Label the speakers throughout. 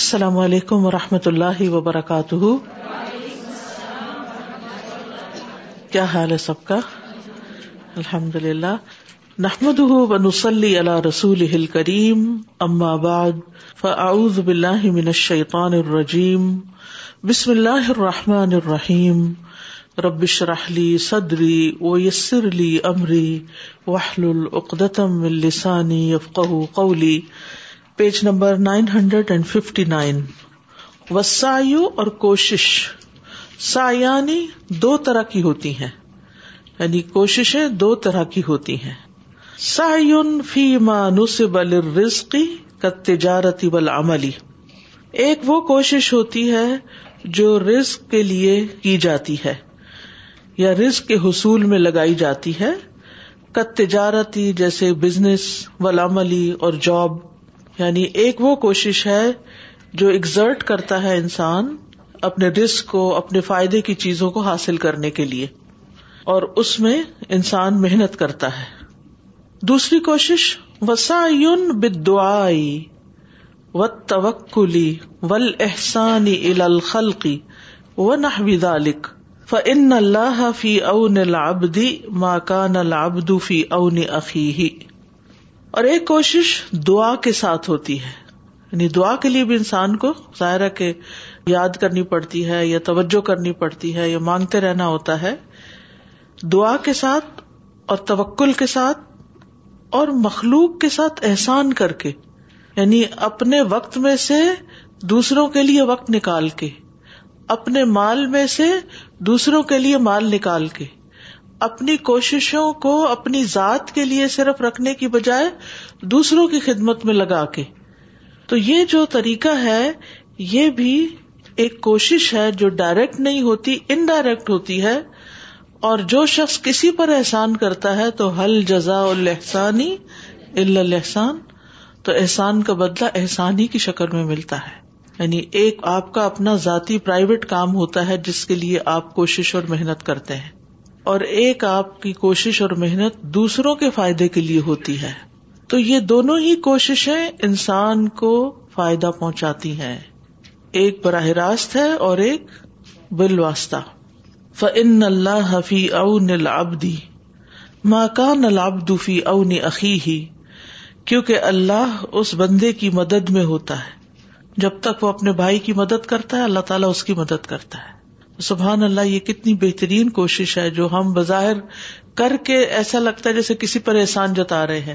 Speaker 1: السلام علیکم و رحمۃ اللہ وبرکاتہ کیا حال ہے سب کا الحمد اللہ نحمد اما باغ من بلشان الرجیم بسم اللہ الرحمٰن الرحیم ربش رحلی صدری و یسر علی عمری وحل العقدم السانی قولی page number nine hundred and fifty nine و اور کوشش سایانی دو طرح کی ہوتی ہیں یعنی کوششیں دو طرح کی ہوتی ہیں سایون فی مانوس بل رسکی ک تجارتی ایک وہ کوشش ہوتی ہے جو رزق کے لیے کی جاتی ہے یا رزق کے حصول میں لگائی جاتی ہے کا تجارتی جیسے بزنس ولاملی اور جاب یعنی ایک وہ کوشش ہے جو ایگزرٹ کرتا ہے انسان اپنے رسک کو اپنے فائدے کی چیزوں کو حاصل کرنے کے لیے اور اس میں انسان محنت کرتا ہے دوسری کوشش وسائن بد توکلی ول احسانی الخلقی و اللہ فی اون واب ماں کا العبد فی اون افی اور ایک کوشش دعا کے ساتھ ہوتی ہے یعنی دعا کے لیے بھی انسان کو ہے کے یاد کرنی پڑتی ہے یا توجہ کرنی پڑتی ہے یا مانگتے رہنا ہوتا ہے دعا کے ساتھ اور توکل کے ساتھ اور مخلوق کے ساتھ احسان کر کے یعنی اپنے وقت میں سے دوسروں کے لیے وقت نکال کے اپنے مال میں سے دوسروں کے لیے مال نکال کے اپنی کوششوں کو اپنی ذات کے لیے صرف رکھنے کی بجائے دوسروں کی خدمت میں لگا کے تو یہ جو طریقہ ہے یہ بھی ایک کوشش ہے جو ڈائریکٹ نہیں ہوتی انڈائریکٹ ہوتی ہے اور جو شخص کسی پر احسان کرتا ہے تو حل جزا الحسانی الحسان تو احسان کا بدلہ احسان ہی کی شکل میں ملتا ہے یعنی ایک آپ کا اپنا ذاتی پرائیویٹ کام ہوتا ہے جس کے لیے آپ کوشش اور محنت کرتے ہیں اور ایک آپ کی کوشش اور محنت دوسروں کے فائدے کے لیے ہوتی ہے تو یہ دونوں ہی کوششیں انسان کو فائدہ پہنچاتی ہیں ایک براہ راست ہے اور ایک بالواسطہ فن اللہ حفیع او نلابی ماں کا نل فی او نی عقی ہی کیونکہ اللہ اس بندے کی مدد میں ہوتا ہے جب تک وہ اپنے بھائی کی مدد کرتا ہے اللہ تعالیٰ اس کی مدد کرتا ہے سبحان اللہ یہ کتنی بہترین کوشش ہے جو ہم بظاہر کر کے ایسا لگتا ہے جیسے کسی پر احسان جتا رہے ہیں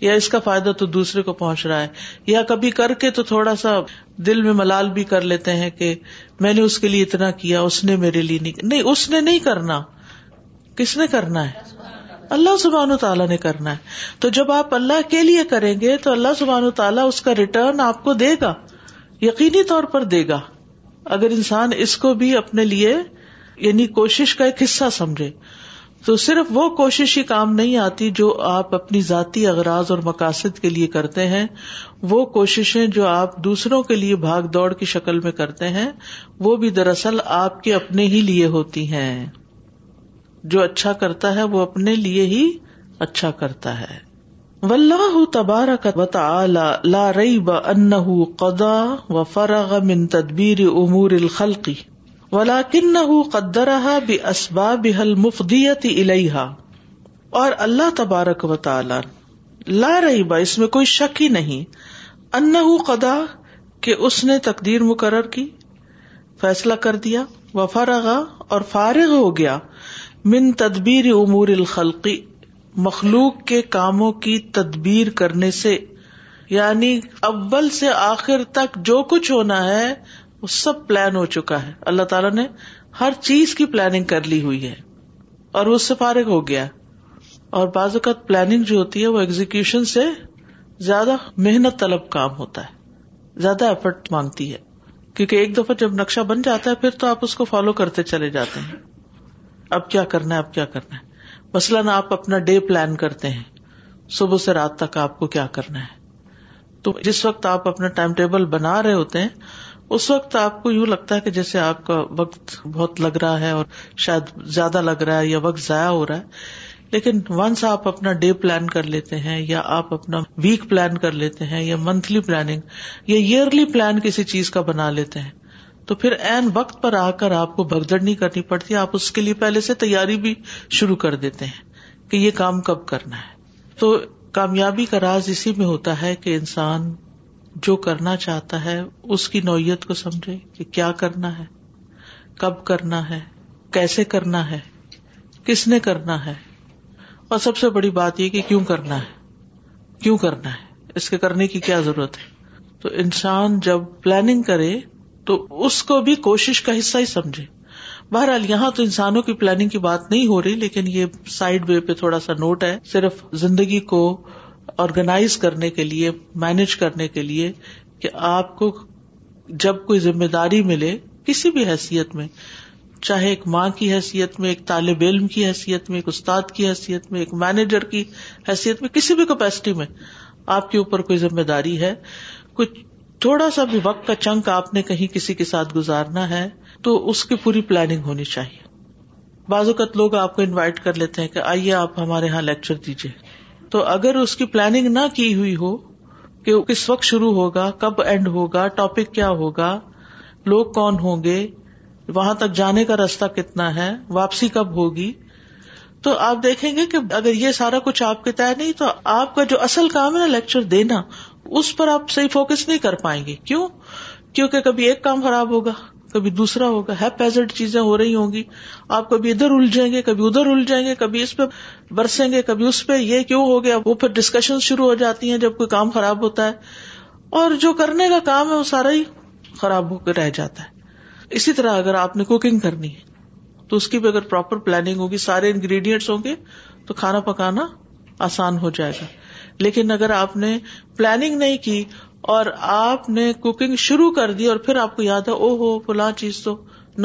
Speaker 1: یا اس کا فائدہ تو دوسرے کو پہنچ رہا ہے یا کبھی کر کے تو تھوڑا سا دل میں ملال بھی کر لیتے ہیں کہ میں نے اس کے لیے اتنا کیا اس نے میرے لیے نہیں نہیں اس نے نہیں کرنا کس نے کرنا ہے اللہ سبحان و تعالیٰ نے کرنا ہے تو جب آپ اللہ کے لیے کریں گے تو اللہ سبحان و تعالیٰ اس کا ریٹرن آپ کو دے گا یقینی طور پر دے گا اگر انسان اس کو بھی اپنے لیے یعنی کوشش کا ایک حصہ سمجھے تو صرف وہ کوشش ہی کام نہیں آتی جو آپ اپنی ذاتی اغراض اور مقاصد کے لیے کرتے ہیں وہ کوششیں جو آپ دوسروں کے لیے بھاگ دوڑ کی شکل میں کرتے ہیں وہ بھی دراصل آپ کے اپنے ہی لیے ہوتی ہیں جو اچھا کرتا ہے وہ اپنے لیے ہی اچھا کرتا ہے ولہ تبارک و وط لا ریب با انہ قدا و فرغ من تدبیر امور الخلقی ولا کن حق قدرہ بسبا بل مفدیت الحا اور اللہ تبارک و تعالی لا با اس میں کوئی شک ہی نہیں ان قدا کہ اس نے تقدیر مقرر کی فیصلہ کر دیا و فراغ اور فارغ ہو گیا من تدبیر امور الخلقی مخلوق کے کاموں کی تدبیر کرنے سے یعنی اول سے آخر تک جو کچھ ہونا ہے وہ سب پلان ہو چکا ہے اللہ تعالیٰ نے ہر چیز کی پلاننگ کر لی ہوئی ہے اور اس سے فارغ ہو گیا اور بعض اوقات پلاننگ جو ہوتی ہے وہ ایگزیکشن سے زیادہ محنت طلب کام ہوتا ہے زیادہ ایفرٹ مانگتی ہے کیونکہ ایک دفعہ جب نقشہ بن جاتا ہے پھر تو آپ اس کو فالو کرتے چلے جاتے ہیں اب کیا کرنا ہے اب کیا کرنا ہے مثلاً آپ اپنا ڈے پلان کرتے ہیں صبح سے رات تک آپ کو کیا کرنا ہے تو جس وقت آپ اپنا ٹائم ٹیبل بنا رہے ہوتے ہیں اس وقت آپ کو یوں لگتا ہے کہ جیسے آپ کا وقت بہت لگ رہا ہے اور شاید زیادہ لگ رہا ہے یا وقت ضائع ہو رہا ہے لیکن ونس آپ اپنا ڈے پلان کر لیتے ہیں یا آپ اپنا ویک پلان کر لیتے ہیں یا منتھلی پلاننگ یا ایئرلی پلان کسی چیز کا بنا لیتے ہیں تو پھر این وقت پر آ کر آپ کو بھگدڑ نہیں کرنی پڑتی آپ اس کے لیے پہلے سے تیاری بھی شروع کر دیتے ہیں کہ یہ کام کب کرنا ہے تو کامیابی کا راز اسی میں ہوتا ہے کہ انسان جو کرنا چاہتا ہے اس کی نوعیت کو سمجھے کہ کیا کرنا ہے کب کرنا ہے کیسے کرنا ہے کس نے کرنا ہے اور سب سے بڑی بات یہ کہ کیوں کرنا ہے کیوں کرنا ہے اس کے کرنے کی کیا ضرورت ہے تو انسان جب پلاننگ کرے تو اس کو بھی کوشش کا حصہ ہی سمجھے بہرحال یہاں تو انسانوں کی پلاننگ کی بات نہیں ہو رہی لیکن یہ سائڈ وے پہ تھوڑا سا نوٹ ہے صرف زندگی کو آرگنائز کرنے کے لیے مینج کرنے کے لیے کہ آپ کو جب کوئی ذمہ داری ملے کسی بھی حیثیت میں چاہے ایک ماں کی حیثیت میں ایک طالب علم کی حیثیت میں ایک استاد کی حیثیت میں ایک مینیجر کی حیثیت میں کسی بھی کیپیسٹی میں آپ کے اوپر کوئی ذمہ داری ہے کچھ تھوڑا سا بھی وقت کا چنک آپ نے کہیں کسی کے ساتھ گزارنا ہے تو اس کی پوری پلاننگ ہونی چاہیے اوقات لوگ آپ کو انوائٹ کر لیتے ہیں کہ آئیے آپ ہمارے یہاں لیکچر دیجیے تو اگر اس کی پلاننگ نہ کی ہوئی ہو کہ کس وقت شروع ہوگا کب اینڈ ہوگا ٹاپک کیا ہوگا لوگ کون ہوں گے وہاں تک جانے کا راستہ کتنا ہے واپسی کب ہوگی تو آپ دیکھیں گے کہ اگر یہ سارا کچھ آپ کے طے نہیں تو آپ کا جو اصل کام ہے نا لیکچر دینا اس پر آپ صحیح فوکس نہیں کر پائیں گے کیوں کیونکہ کبھی ایک کام خراب ہوگا کبھی دوسرا ہوگا چیزیں ہو رہی ہوں گی آپ کبھی ادھر الجھیں گے کبھی ادھر الجھیں گے کبھی اس پہ برسیں گے کبھی اس پہ یہ کیوں ہو گیا وہ پھر ڈسکشن شروع ہو جاتی ہیں جب کوئی کام خراب ہوتا ہے اور جو کرنے کا کام ہے وہ سارا ہی خراب ہو کے رہ جاتا ہے اسی طرح اگر آپ نے کوکنگ کرنی ہے تو اس کی بھی اگر پراپر پلاننگ ہوگی سارے انگریڈینٹس ہوں گے تو کھانا پکانا آسان ہو جائے گا لیکن اگر آپ نے پلاننگ نہیں کی اور آپ نے کوکنگ شروع کر دی اور پھر آپ کو یاد ہے او ہو فلاں چیز تو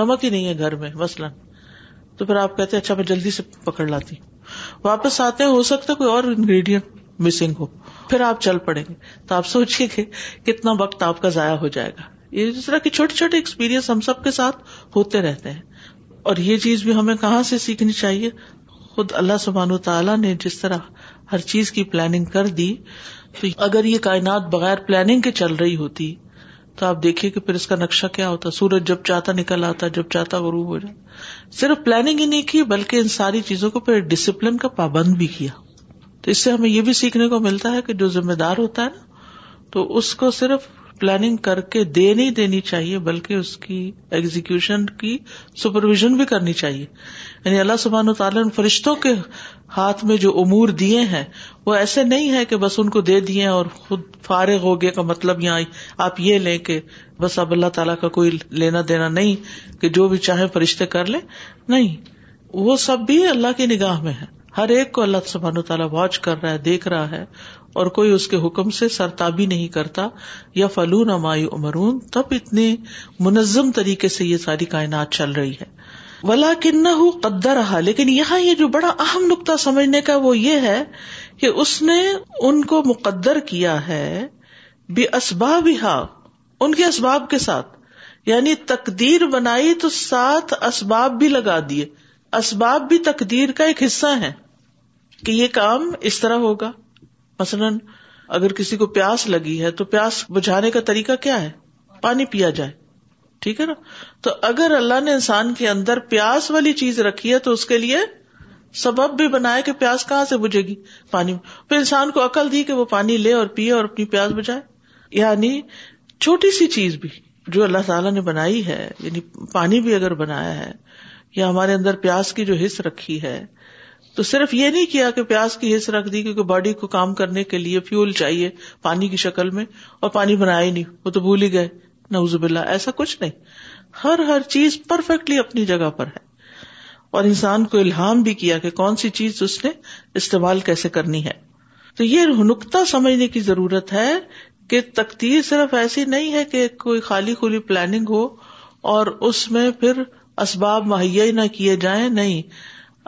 Speaker 1: نمک ہی نہیں ہے گھر میں مثلاً تو پھر آپ کہتے اچھا میں جلدی سے پکڑ لاتی ہوں واپس آتے ہیں ہو سکتا کوئی اور انگریڈینٹ مسنگ ہو پھر آپ چل پڑیں گے تو آپ سوچیے کہ کتنا وقت آپ کا ضائع ہو جائے گا یہ جس طرح کے چھوٹے چھوٹے ایکسپیرئنس ہم سب کے ساتھ ہوتے رہتے ہیں اور یہ چیز بھی ہمیں کہاں سے سیکھنی چاہیے خود اللہ سبحان و تعالیٰ نے جس طرح ہر چیز کی پلاننگ کر دی تو اگر یہ کائنات بغیر پلاننگ کے چل رہی ہوتی تو آپ دیکھیے کہ پھر اس کا نقشہ کیا ہوتا سورج جب چاہتا نکل آتا جب چاہتا غروب ہو جاتا صرف پلاننگ ہی نہیں کی بلکہ ان ساری چیزوں کو پھر ڈسپلن کا پابند بھی کیا تو اس سے ہمیں یہ بھی سیکھنے کو ملتا ہے کہ جو ذمہ دار ہوتا ہے نا تو اس کو صرف پلاننگ کر کے دے نہیں دینی چاہیے بلکہ اس کی ایگزیکشن کی سپرویژن بھی کرنی چاہیے یعنی اللہ سبحان و تعالیٰ نے فرشتوں کے ہاتھ میں جو امور دیے ہیں وہ ایسے نہیں ہے کہ بس ان کو دے دیے اور خود فارغ ہو گیا کا مطلب یہاں آپ یہ لیں کہ بس اب اللہ تعالیٰ کا کوئی لینا دینا نہیں کہ جو بھی چاہے فرشتے کر لیں نہیں وہ سب بھی اللہ کی نگاہ میں ہے ہر ایک کو اللہ سبحان تعالیٰ واچ کر رہا ہے دیکھ رہا ہے اور کوئی اس کے حکم سے سرتابی نہیں کرتا یا فلون امای امرون تب اتنے منظم طریقے سے یہ ساری کائنات چل رہی ہے ولا کن ہو قدر رہا لیکن یہاں یہ جو بڑا اہم نقطہ سمجھنے کا وہ یہ ہے کہ اس نے ان کو مقدر کیا ہے بے اسباب ہا ان کے اسباب کے ساتھ یعنی تقدیر بنائی تو ساتھ اسباب بھی لگا دیے اسباب بھی تقدیر کا ایک حصہ ہے کہ یہ کام اس طرح ہوگا مثلاً اگر کسی کو پیاس لگی ہے تو پیاس بجھانے کا طریقہ کیا ہے پانی پیا جائے ٹھیک ہے نا تو اگر اللہ نے انسان کے اندر پیاس والی چیز رکھی ہے تو اس کے لیے سبب بھی بنا کہ پیاس کہاں سے بجھے گی پانی پھر انسان کو عقل دی کہ وہ پانی لے اور پیے اور اپنی پیاس بجائے یعنی چھوٹی سی چیز بھی جو اللہ تعالیٰ نے بنائی ہے یعنی پانی بھی اگر بنایا ہے یا ہمارے اندر پیاس کی جو حص رکھی ہے تو صرف یہ نہیں کیا کہ پیاس کی حص رکھ دی کیونکہ باڈی کو کام کرنے کے لیے فیول چاہیے پانی کی شکل میں اور پانی بنایا ہی نہیں وہ تو بھول ہی گئے ایسا کچھ نہیں ہر ہر چیز پرفیکٹلی اپنی جگہ پر ہے اور انسان کو الحام بھی کیا کہ کون سی چیز اس نے استعمال کیسے کرنی ہے تو یہ نکتا سمجھنے کی ضرورت ہے کہ تقدیر صرف ایسی نہیں ہے کہ کوئی خالی خولی پلاننگ ہو اور اس میں پھر اسباب مہیا نہ کیے جائیں نہیں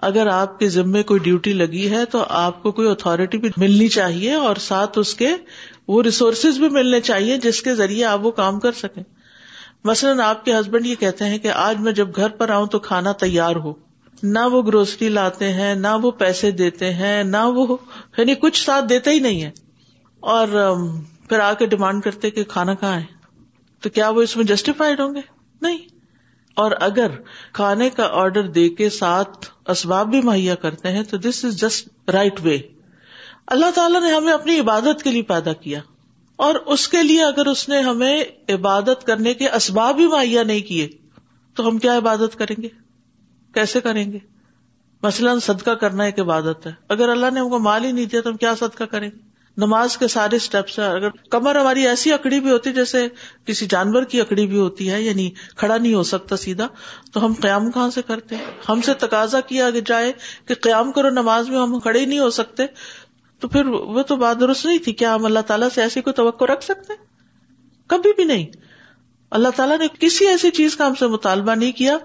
Speaker 1: اگر آپ کے ذمے کوئی ڈیوٹی لگی ہے تو آپ کو کوئی اتارٹی بھی ملنی چاہیے اور ساتھ اس کے وہ ریسورسز بھی ملنے چاہیے جس کے ذریعے آپ وہ کام کر سکیں مثلاً آپ کے ہسبینڈ یہ کہتے ہیں کہ آج میں جب گھر پر آؤں تو کھانا تیار ہو نہ وہ گروسری لاتے ہیں نہ وہ پیسے دیتے ہیں نہ وہ یعنی کچھ ساتھ دیتے ہی نہیں ہے اور پھر آ کے ڈیمانڈ کرتے کہ کھانا کہاں ہے تو کیا وہ اس میں جسٹیفائڈ ہوں گے نہیں اور اگر کھانے کا آرڈر دے کے ساتھ اسباب بھی مہیا کرتے ہیں تو this is just right way اللہ تعالیٰ نے ہمیں اپنی عبادت کے لیے پیدا کیا اور اس کے لیے اگر اس نے ہمیں عبادت کرنے کے اسباب بھی مہیا نہیں کیے تو ہم کیا عبادت کریں گے کیسے کریں گے مثلاً صدقہ کرنا ایک عبادت ہے اگر اللہ نے ہم کو مال ہی نہیں دیا تو ہم کیا صدقہ کریں گے نماز کے سارے اسٹیپس اگر کمر ہماری ایسی اکڑی بھی ہوتی جیسے کسی جانور کی اکڑی بھی ہوتی ہے یعنی کھڑا نہیں ہو سکتا سیدھا تو ہم قیام کہاں سے کرتے ہم سے تقاضا کیا جائے کہ قیام کرو نماز میں ہم کھڑے نہیں ہو سکتے تو پھر وہ تو بات درست نہیں تھی کیا ہم اللہ تعالیٰ سے ایسی کوئی توقع رکھ سکتے کبھی بھی نہیں اللہ تعالیٰ نے کسی ایسی چیز کا ہم سے مطالبہ نہیں کیا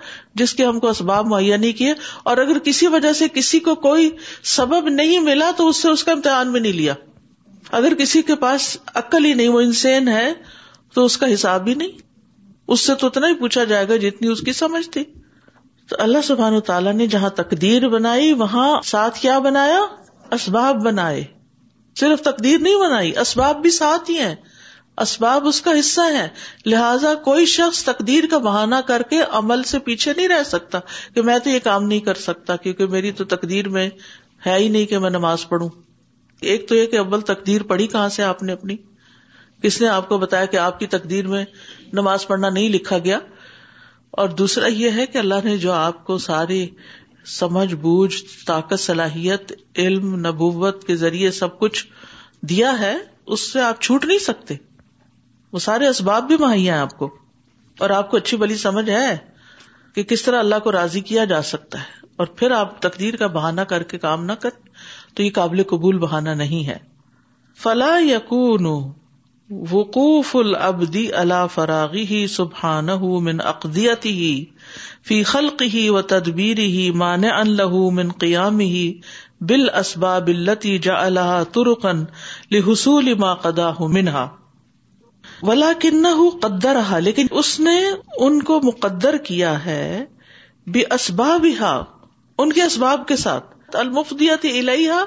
Speaker 1: جس کے ہم کو اسباب مہیا نہیں کیے اور اگر کسی وجہ سے کسی کو کوئی سبب نہیں ملا تو اس سے اس کا امتحان بھی نہیں لیا اگر کسی کے پاس عقل ہی نہیں وہ انسین ہے تو اس کا حساب ہی نہیں اس سے تو اتنا ہی پوچھا جائے گا جتنی اس کی سمجھ تھی تو اللہ سبحان تعالیٰ نے جہاں تقدیر بنائی وہاں ساتھ کیا بنایا اسباب بنائے صرف تقدیر نہیں بنائی اسباب بھی ساتھ ہی ہیں اسباب اس کا حصہ ہے لہٰذا کوئی شخص تقدیر کا بہانہ کر کے عمل سے پیچھے نہیں رہ سکتا کہ میں تو یہ کام نہیں کر سکتا کیونکہ میری تو تقدیر میں ہے ہی نہیں کہ میں نماز پڑھوں ایک تو یہ کہ اول تقدیر پڑھی کہاں سے آپ نے اپنی کس نے آپ کو بتایا کہ آپ کی تقدیر میں نماز پڑھنا نہیں لکھا گیا اور دوسرا یہ ہے کہ اللہ نے جو آپ کو ساری سمجھ بوجھ طاقت صلاحیت علم نبوت کے ذریعے سب کچھ دیا ہے اس سے آپ چھوٹ نہیں سکتے وہ سارے اسباب بھی مہیا ہیں آپ کو اور آپ کو اچھی بلی سمجھ ہے کہ کس طرح اللہ کو راضی کیا جا سکتا ہے اور پھر آپ تقدیر کا بہانا کر کے کام نہ کر تو یہ قابل قبول بہانا نہیں ہے فلا یقون وقوف العبدی اللہ فراغی ہی سبحان من اقدیتی ہی فی خلق ہی و تدبیر ہی مان لہ من قیام ہی بال اسبا بلتی جا اللہ ترکن لسول ما قدا ہُ منہا ولا کن ہوں قدر ہا لیکن اس نے ان کو مقدر کیا ہے بے اسباب ہا ان کے اسباب کے ساتھ المفدیت الحا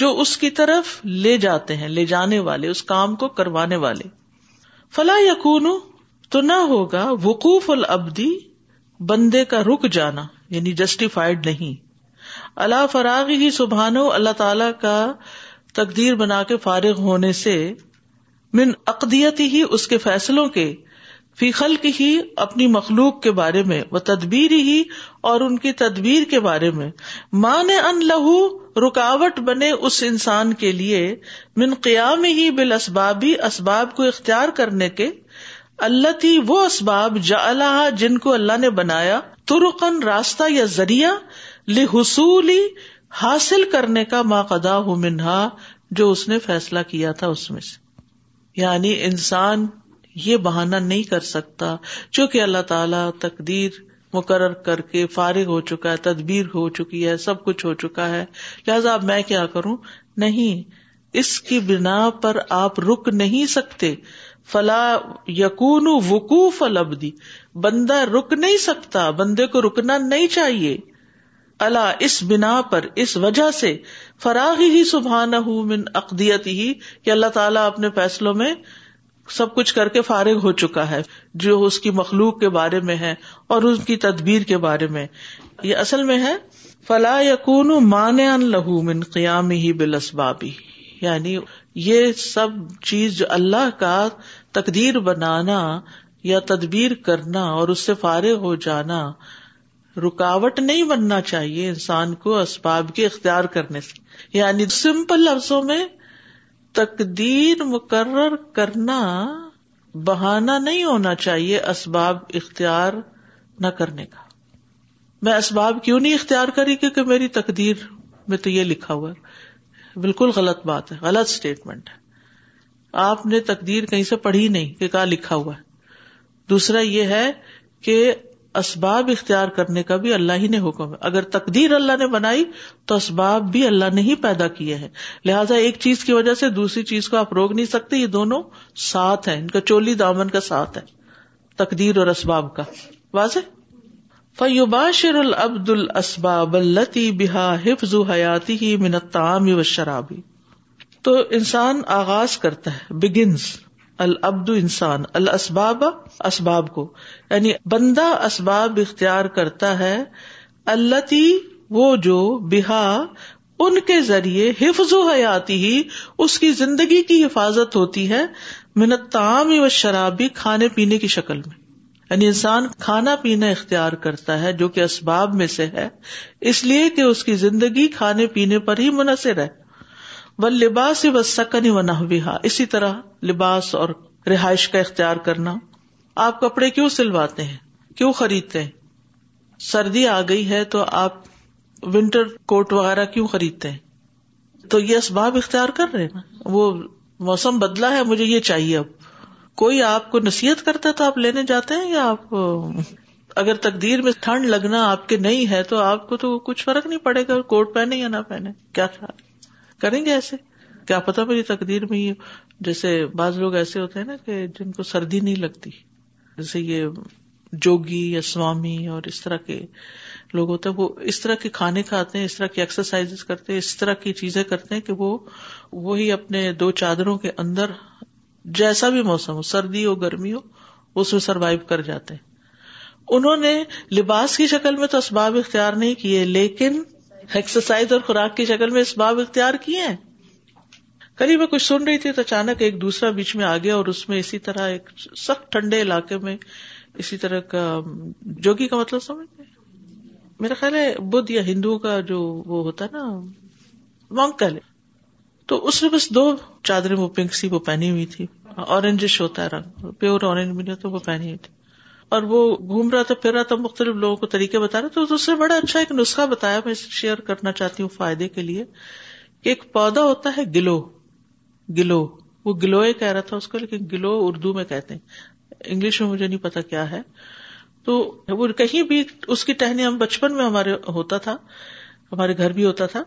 Speaker 1: جو اس کی طرف لے جاتے ہیں لے جانے والے اس کام کو کروانے والے یقون تو نہ ہوگا وقوف البدی بندے کا رک جانا یعنی جسٹیفائڈ نہیں اللہ فراغ ہی سبحان اللہ تعالی کا تقدیر بنا کے فارغ ہونے سے من اقدیتی ہی اس کے فیصلوں کے کی ہی اپنی مخلوق کے بارے میں وہ تدبیر ہی اور ان کی تدبیر کے بارے میں مان لہو رکاوٹ بنے اس انسان کے لیے من قیام ہی بال اسبابی اسباب کو اختیار کرنے کے اللہ تھی وہ اسباب جا اللہ جن کو اللہ نے بنایا ترقن راستہ یا ذریعہ لسولی حاصل کرنے کا ماقدا ہو منہا جو اس نے فیصلہ کیا تھا اس میں سے یعنی انسان یہ بہانا نہیں کر سکتا چونکہ اللہ تعالیٰ تقدیر مقرر کر کے فارغ ہو چکا ہے تدبیر ہو چکی ہے سب کچھ ہو چکا ہے لہٰذا میں کیا کروں نہیں اس کی بنا پر آپ رک نہیں سکتے فلا یقون وقوف البدی بندہ رک نہیں سکتا بندے کو رکنا نہیں چاہیے اللہ اس بنا پر اس وجہ سے فراغ ہی سبحان من اقدیت ہی کہ اللہ تعالیٰ اپنے فیصلوں میں سب کچھ کر کے فارغ ہو چکا ہے جو اس کی مخلوق کے بارے میں ہے اور اس کی تدبیر کے بارے میں یہ اصل میں ہے فلاح من قیام ہی بالاسبابی یعنی یہ سب چیز جو اللہ کا تقدیر بنانا یا تدبیر کرنا اور اس سے فارغ ہو جانا رکاوٹ نہیں بننا چاہیے انسان کو اسباب کے اختیار کرنے سے یعنی سمپل لفظوں میں تقدیر مقرر کرنا بہانا نہیں ہونا چاہیے اسباب اختیار نہ کرنے کا میں اسباب کیوں نہیں اختیار کری کیونکہ میری تقدیر میں تو یہ لکھا ہوا ہے بالکل غلط بات ہے غلط اسٹیٹمنٹ ہے آپ نے تقدیر کہیں سے پڑھی نہیں کہ کہاں لکھا ہوا ہے دوسرا یہ ہے کہ اسباب اختیار کرنے کا بھی اللہ ہی نے حکم ہے اگر تقدیر اللہ نے بنائی تو اسباب بھی اللہ نے ہی پیدا کیے ہیں لہٰذا ایک چیز کی وجہ سے دوسری چیز کو آپ روک نہیں سکتے یہ دونوں ساتھ ہیں ان کا چولی دامن کا ساتھ ہے تقدیر اور اسباب کا واضح فیوبا العبد الاسباب التی بحا حفظ حیاتی ہی منتعمی و شرابی تو انسان آغاز کرتا ہے بگنس العبد انسان الاسباب اسباب کو یعنی بندہ اسباب اختیار کرتا ہے اللہ تی وہ جو بہا ان کے ذریعے حفظ و حیاتی ہی اس کی زندگی کی حفاظت ہوتی ہے تام و شرابی کھانے پینے کی شکل میں یعنی انسان کھانا پینا اختیار کرتا ہے جو کہ اسباب میں سے ہے اس لیے کہ اس کی زندگی کھانے پینے پر ہی منحصر ہے و لباس و سکنی و نہ بھی اسی طرح لباس اور رہائش کا اختیار کرنا آپ کپڑے کیوں سلواتے ہیں کیوں خریدتے ہیں سردی آ گئی ہے تو آپ ونٹر کوٹ وغیرہ کیوں خریدتے ہیں تو یہ اسباب اختیار کر رہے نا وہ موسم بدلا ہے مجھے یہ چاہیے اب کوئی آپ کو نصیحت کرتا ہے تو آپ لینے جاتے ہیں یا آپ اگر تقدیر میں ٹھنڈ لگنا آپ کے نہیں ہے تو آپ کو تو کچھ فرق نہیں پڑے گا کوٹ پہنے یا نہ پہنے کیا خیال ہے کریں گے ایسے کیا پتا میری تقدیر میں جیسے بعض لوگ ایسے ہوتے ہیں نا کہ جن کو سردی نہیں لگتی جیسے یہ جوگی یا سوامی اور اس طرح کے لوگ ہوتے ہیں وہ اس طرح کے کھانے کھاتے ہیں اس طرح کی ایکسرسائز کرتے ہیں اس طرح کی چیزیں کرتے ہیں کہ وہ وہی اپنے دو چادروں کے اندر جیسا بھی موسم ہو سردی ہو گرمی ہو اس میں سروائو کر جاتے ہیں انہوں نے لباس کی شکل میں تو اسباب اختیار نہیں کیے لیکن ایکسرسائز اور خوراک کی شکل میں اس باب اختیار کیے ہیں کلی میں کچھ سن رہی تھی تو اچانک ایک دوسرا بیچ میں آ گیا اور اس میں اسی طرح ایک سخت ٹھنڈے علاقے میں اسی طرح کا جوگی کا مطلب سمجھ میرا خیال ہے بدھ یا ہندو کا جو وہ ہوتا ہے نا کہ تو اس نے بس دو چادریں وہ پنک سی وہ پہنی ہوئی تھی اورنجش ہوتا ہے رنگ پیور آرنج ملے تو وہ پہنی ہوئی تھی اور وہ گھوم رہا تھا پھر رہا تھا مختلف لوگوں کو طریقے بتا رہا تھا تو اس نے بڑا اچھا ایک نسخہ بتایا میں اسے شیئر کرنا چاہتی ہوں فائدے کے لیے کہ ایک پودا ہوتا ہے گلو گلو وہ گلو کہہ رہا تھا اس کو لیکن گلو اردو میں کہتے ہیں انگلش میں مجھے نہیں پتا کیا ہے تو وہ کہیں بھی اس کی ٹہنی ہم بچپن میں ہمارے ہوتا تھا ہمارے گھر بھی ہوتا تھا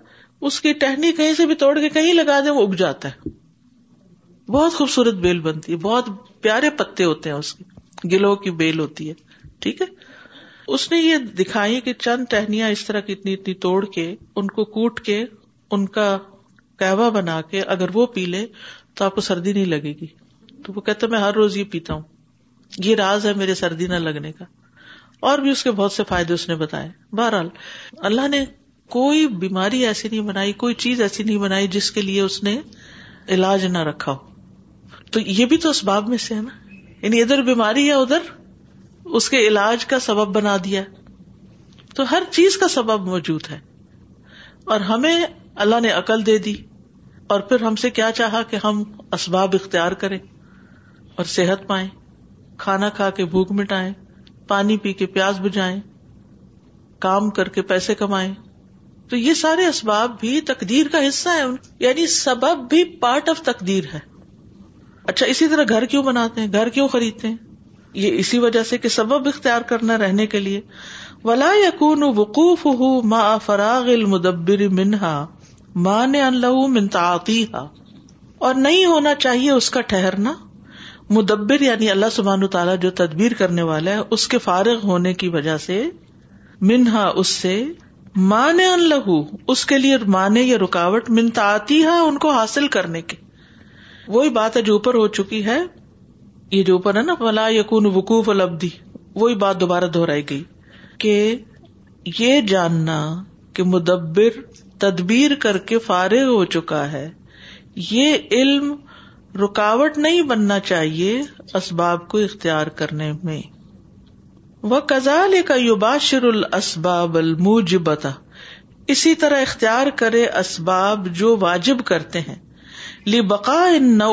Speaker 1: اس کی ٹہنی کہیں سے بھی توڑ کے کہیں لگا دیں وہ اگ جاتا ہے بہت خوبصورت بیل بنتی ہے بہت پیارے پتے ہوتے ہیں اس کے گلو کی بیل ہوتی ہے ٹھیک ہے اس نے یہ دکھائی کہ چند ٹہنیاں اس طرح کی اتنی اتنی توڑ کے ان کو کوٹ کے ان کا کہوا بنا کے اگر وہ پی لے تو آپ کو سردی نہیں لگے گی تو وہ کہتے میں ہر روز یہ پیتا ہوں یہ راز ہے میرے سردی نہ لگنے کا اور بھی اس کے بہت سے فائدے اس نے بتائے بہرحال اللہ نے کوئی بیماری ایسی نہیں بنائی کوئی چیز ایسی نہیں بنائی جس کے لیے اس نے علاج نہ رکھا ہو تو یہ بھی تو اس باب میں سے ہے نا یعنی ادھر بیماری یا ادھر اس کے علاج کا سبب بنا دیا تو ہر چیز کا سبب موجود ہے اور ہمیں اللہ نے عقل دے دی اور پھر ہم سے کیا چاہا کہ ہم اسباب اختیار کریں اور صحت پائیں کھانا کھا کے بھوک مٹائیں پانی پی کے پیاز بجائیں کام کر کے پیسے کمائیں تو یہ سارے اسباب بھی تقدیر کا حصہ ہے یعنی سبب بھی پارٹ آف تقدیر ہے اچھا اسی طرح گھر کیوں بناتے ہیں گھر کیوں خریدتے ہیں یہ اسی وجہ سے کہ سبب اختیار کرنا رہنے کے لیے ولا یقون وقوف ہُو ما فراغ المدبر منہا ماں لہ منتا ہا اور نہیں ہونا چاہیے اس کا ٹھہرنا مدبر یعنی اللہ سبحان تعالیٰ جو تدبیر کرنے والا ہے اس کے فارغ ہونے کی وجہ سے منہا اس سے ماں نے ان لہو اس کے لیے مانے یا رکاوٹ منتا ہے ان کو حاصل کرنے کے وہی بات ہے جو اوپر ہو چکی ہے یہ جو اوپر ہے نا بلا یقون وقوف البدی وہی بات دوبارہ دہرائی گئی کہ یہ جاننا کہ مدبر تدبیر کر کے فارغ ہو چکا ہے یہ علم رکاوٹ نہیں بننا چاہیے اسباب کو اختیار کرنے میں وہ کزال کا یو باشر اسباب الموجبتا اسی طرح اختیار کرے اسباب جو واجب کرتے ہیں لی بقا ان نو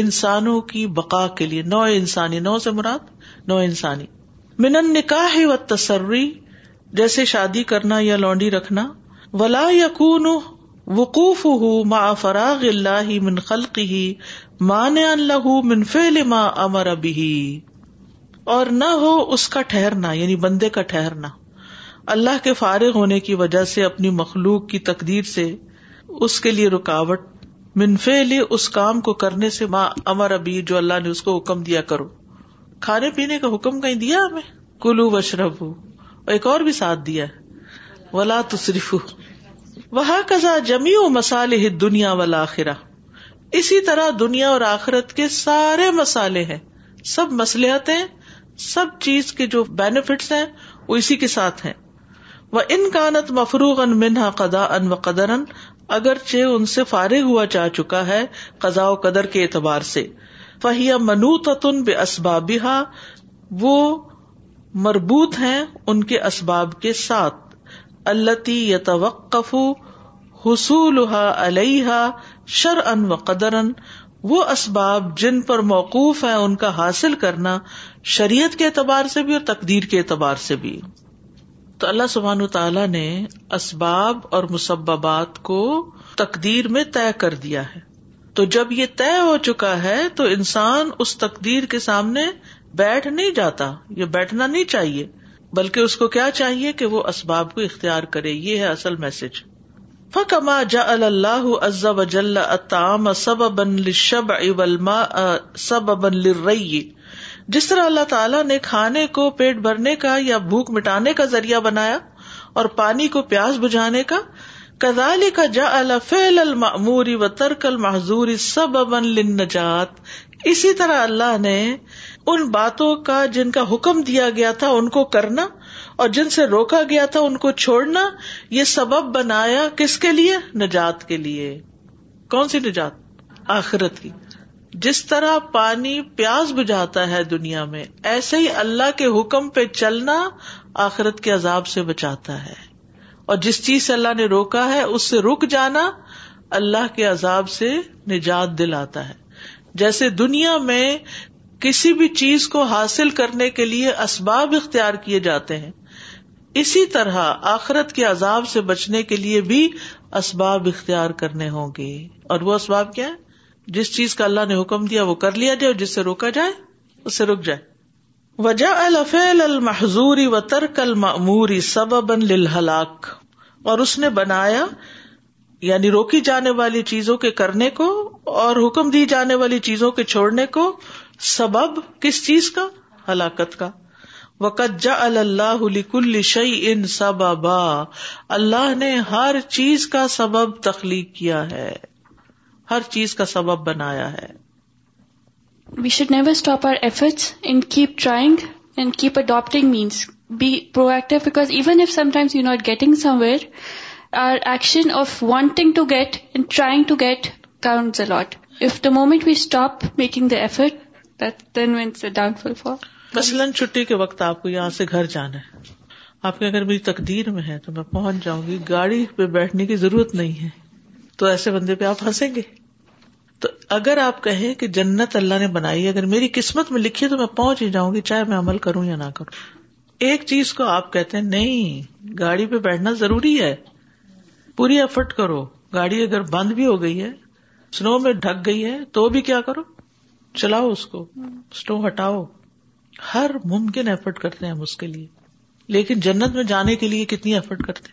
Speaker 1: انسانوں کی بقا کے لیے نو انسانی نو سے مراد نو انسانی منن نکاح و تصری جیسے شادی کرنا یا لونڈی رکھنا ولا یا وقوف ہوں ما فراغ اللہ من خلق ہی مان اللہ فعل ما امر ابھی اور نہ ہو اس کا ٹھہرنا یعنی بندے کا ٹھہرنا اللہ کے فارغ ہونے کی وجہ سے اپنی مخلوق کی تقدیر سے اس کے لیے رکاوٹ منفی اس کام کو کرنے سے ماں امر ابی جو اللہ نے اس کو حکم دیا کرو کھانے پینے کا حکم کہیں دیا ہمیں کلو وشرب ایک اور بھی ساتھ دیا ولا کزا جمی و مسالے دنیا والا آخرا اسی طرح دنیا اور آخرت کے سارے مسالے ہیں سب مسلحت ہیں سب چیز کے جو بینیفٹس ہیں وہ اسی کے ساتھ ہیں وہ ان کانت مفروغ ان منہا قدا ان و قدر اگرچہ ان سے فارغ ہوا جا چکا ہے و قدر کے اعتبار سے فہیا منو تتن بے اسباب مربوط ہیں ان کے اسباب کے ساتھ اللہ یتوقف حصول ہا شر ان و قدر وہ اسباب جن پر موقف ہے ان کا حاصل کرنا شریعت کے اعتبار سے بھی اور تقدیر کے اعتبار سے بھی تو اللہ سبحان تعالیٰ نے اسباب اور مسبات کو تقدیر میں طے کر دیا ہے تو جب یہ طے ہو چکا ہے تو انسان اس تقدیر کے سامنے بیٹھ نہیں جاتا یہ بیٹھنا نہیں چاہیے بلکہ اس کو کیا چاہیے کہ وہ اسباب کو اختیار کرے یہ ہے اصل میسج فکما جا اللہ عزب جام سب ابن شب اب الما سب اب لر جس طرح اللہ تعالیٰ نے کھانے کو پیٹ بھرنے کا یا بھوک مٹانے کا ذریعہ بنایا اور پانی کو پیاس بجھانے کا کزالی کا جا فیل المعموری و ترک المحضوری سب ابن لنجات اسی طرح اللہ نے ان باتوں کا جن کا حکم دیا گیا تھا ان کو کرنا اور جن سے روکا گیا تھا ان کو چھوڑنا یہ سبب بنایا کس کے لیے نجات کے لیے کون سی نجات آخرت کی جس طرح پانی پیاز بجھاتا ہے دنیا میں ایسے ہی اللہ کے حکم پہ چلنا آخرت کے عذاب سے بچاتا ہے اور جس چیز سے اللہ نے روکا ہے اس سے رک جانا اللہ کے عذاب سے نجات دلاتا ہے جیسے دنیا میں کسی بھی چیز کو حاصل کرنے کے لیے اسباب اختیار کیے جاتے ہیں اسی طرح آخرت کے عذاب سے بچنے کے لیے بھی اسباب اختیار کرنے ہوں گے اور وہ اسباب کیا ہے جس چیز کا اللہ نے حکم دیا وہ کر لیا جائے اور جس سے روکا جائے اس سے رک جائے وجہ الفیل المحضوری و ترک الموری للہلاک اور اس نے بنایا یعنی روکی جانے والی چیزوں کے کرنے کو اور حکم دی جانے والی چیزوں کے چھوڑنے کو سبب کس چیز کا ہلاکت کا وقت جا اللہ کل شعی ان سببا اللہ نے ہر چیز کا سبب تخلیق کیا ہے ہر چیز کا سبب بنایا ہے
Speaker 2: we should never stop our efforts and keep trying keep adapting means be proactive because even if sometimes you not getting somewhere our action of wanting to get and trying to get count a lot of the moment we stop making the effort then a downfall for
Speaker 1: مثلاً چھٹی کے وقت آپ کو یہاں سے گھر جانا ہے آپ کے اگر میری تقدیر میں ہے تو میں پہنچ جاؤں گی گاڑی پہ بیٹھنے کی ضرورت نہیں ہے تو ایسے بندے پہ آپ ہنسیں گے تو اگر آپ کہیں کہ جنت اللہ نے بنائی اگر میری قسمت میں لکھی ہے تو میں پہنچ ہی جاؤں گی چاہے میں عمل کروں یا نہ کروں ایک چیز کو آپ کہتے ہیں نہیں گاڑی پہ بیٹھنا ضروری ہے پوری ایفرٹ کرو گاڑی اگر بند بھی ہو گئی ہے سنو میں ڈھک گئی ہے تو بھی کیا کرو چلاؤ اس کو سنو ہٹاؤ ہر ممکن ایفرٹ کرتے ہیں ہم اس کے لیے لیکن جنت میں جانے کے لیے کتنی ایفرٹ کرتے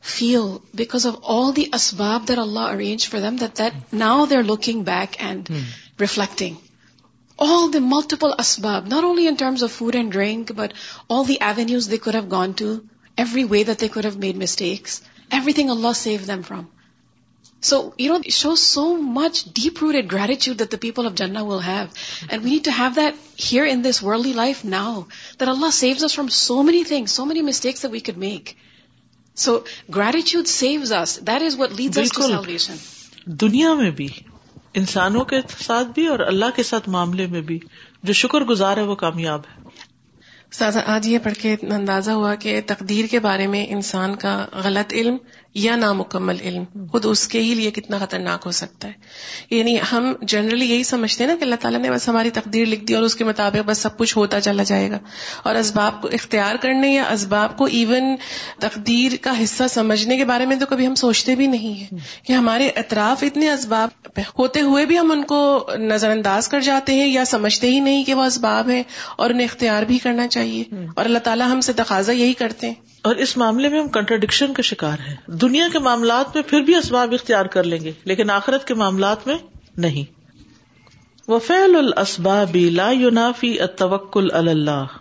Speaker 3: feel, because of all the asbab that Allah arranged for them, that now they're looking back and hmm. reflecting. All the multiple asbab, not only in terms of food and drink, but all the avenues they could have gone to, every way that they could have made mistakes, everything Allah saved them from. So, it shows so much deep-rooted gratitude that the people of Jannah will have. And we need to have that here in this worldly life now, that Allah saves us from so many things, so many mistakes that we could make. So gratitude saves that is salvation
Speaker 1: دنیا میں بھی انسانوں کے ساتھ بھی اور اللہ کے ساتھ معاملے میں بھی جو شکر گزار ہے وہ کامیاب ہے
Speaker 4: سادہ آج یہ پڑھ کے اندازہ ہوا کہ تقدیر کے بارے میں انسان کا غلط علم یا نامکمل علم خود اس کے ہی لیے کتنا خطرناک ہو سکتا ہے یعنی ہم جنرلی یہی سمجھتے ہیں نا کہ اللہ تعالیٰ نے بس ہماری تقدیر لکھ دی اور اس کے مطابق بس سب کچھ ہوتا چلا جائے گا اور اسباب کو اختیار کرنے یا اسباب کو ایون تقدیر کا حصہ سمجھنے کے بارے میں تو کبھی ہم سوچتے بھی نہیں ہیں کہ ہمارے اطراف اتنے اسباب ہوتے ہوئے بھی ہم ان کو نظر انداز کر جاتے ہیں یا سمجھتے ہی نہیں کہ وہ اسباب ہے اور انہیں اختیار بھی کرنا چاہیے اور اللہ تعالیٰ ہم سے تقاضا یہی کرتے ہیں
Speaker 1: اور اس معاملے میں ہم کنٹرڈکشن کا شکار ہیں دنیا کے معاملات میں پھر بھی اسباب اختیار کر لیں گے لیکن آخرت کے معاملات میں نہیں وفیل الاسباب لا التوکل اللہ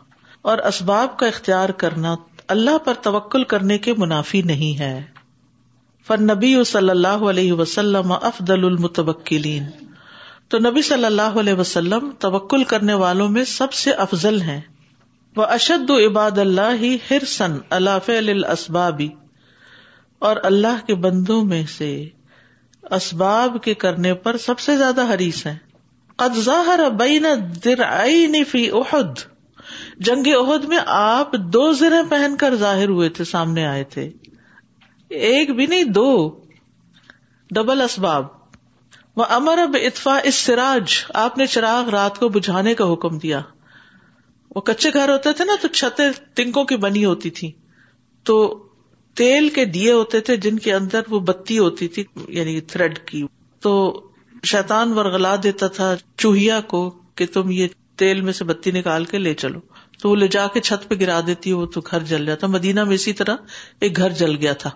Speaker 1: اور اسباب کا اختیار کرنا اللہ پر توکل کرنے کے منافی نہیں ہے نبی صلی اللہ علیہ وسلم المتوکلین تو نبی صلی اللہ علیہ وسلم توکل کرنے والوں میں سب سے افضل ہیں وہ اشد عباد اللہ ہر سن اللہ فلی اسبابی اور اللہ کے بندوں میں سے اسباب کے کرنے پر سب سے زیادہ حریص ہیں بین فی جنگ عہد میں آپ دو زرے پہن کر ظاہر ہوئے تھے سامنے آئے تھے ایک بھی نہیں دو ڈبل اسباب وہ امر اب اتفا اس سراج آپ نے چراغ رات کو بجھانے کا حکم دیا وہ کچے گھر ہوتے تھے نا تو چھتے تنکوں کی بنی ہوتی تھی تو تیل کے دیے ہوتے تھے جن کے اندر وہ بتی ہوتی تھی یعنی تھریڈ کی تو شیتان ورگلا دیتا تھا چوہیا کو کہ تم یہ تیل میں سے بتی نکال کے لے چلو تو وہ لے جا کے چھت پہ گرا دیتی وہ تو گھر جل جاتا مدینہ میں اسی طرح ایک گھر جل گیا تھا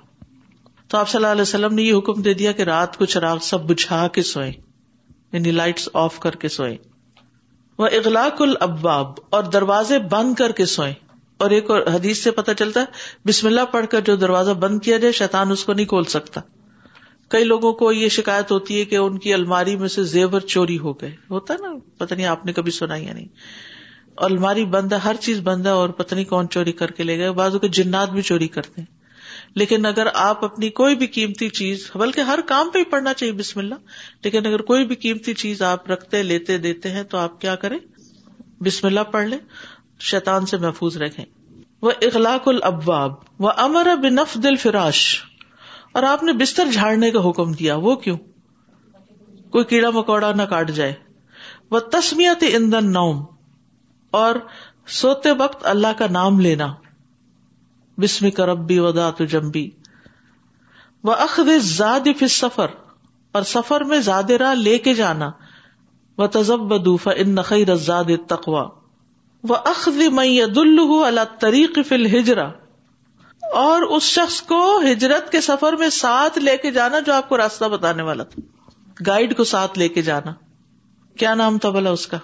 Speaker 1: تو آپ صلی اللہ علیہ وسلم نے یہ حکم دے دیا کہ رات کو چراغ سب بجھا کے سوئیں یعنی لائٹس آف کر کے سوئیں وہ اغلاق الباب اور دروازے بند کر کے سوئیں اور ایک اور حدیث سے پتا چلتا ہے بسم اللہ پڑھ کر جو دروازہ بند کیا جائے شیتان اس کو نہیں کھول سکتا کئی لوگوں کو یہ شکایت ہوتی ہے کہ ان کی الماری میں سے زیور چوری ہو گئے ہوتا ہے نا نہیں آپ نے کبھی سنا یا نہیں الماری بند ہے ہر چیز بند ہے اور پتنی کون چوری کر کے لے گئے بازو کے جنات بھی چوری کرتے ہیں لیکن اگر آپ اپنی کوئی بھی قیمتی چیز بلکہ ہر کام پہ ہی پڑھنا چاہیے بسم اللہ لیکن اگر کوئی بھی قیمتی چیز آپ رکھتے لیتے دیتے ہیں تو آپ کیا کریں بسم اللہ پڑھ لیں شیتان سے محفوظ رکھیں وہ اخلاق الباب وہ امر بنف دل فراش اور آپ نے بستر جھاڑنے کا حکم دیا وہ کیوں کوئی کیڑا مکوڑا نہ کاٹ جائے وہ تسمیت ایندھن نوم اور سوتے وقت اللہ کا نام لینا بسم کا ربی ودا و جمبی و اخ سفر اور سفر میں زاد راہ لے کے جانا و تزب ان تقوا و اللہ طریق فل ہجرا اور اس شخص کو ہجرت کے سفر میں ساتھ لے کے جانا جو آپ کو راستہ بتانے والا تھا گائڈ کو ساتھ لے کے جانا کیا نام تھا بلا اس کا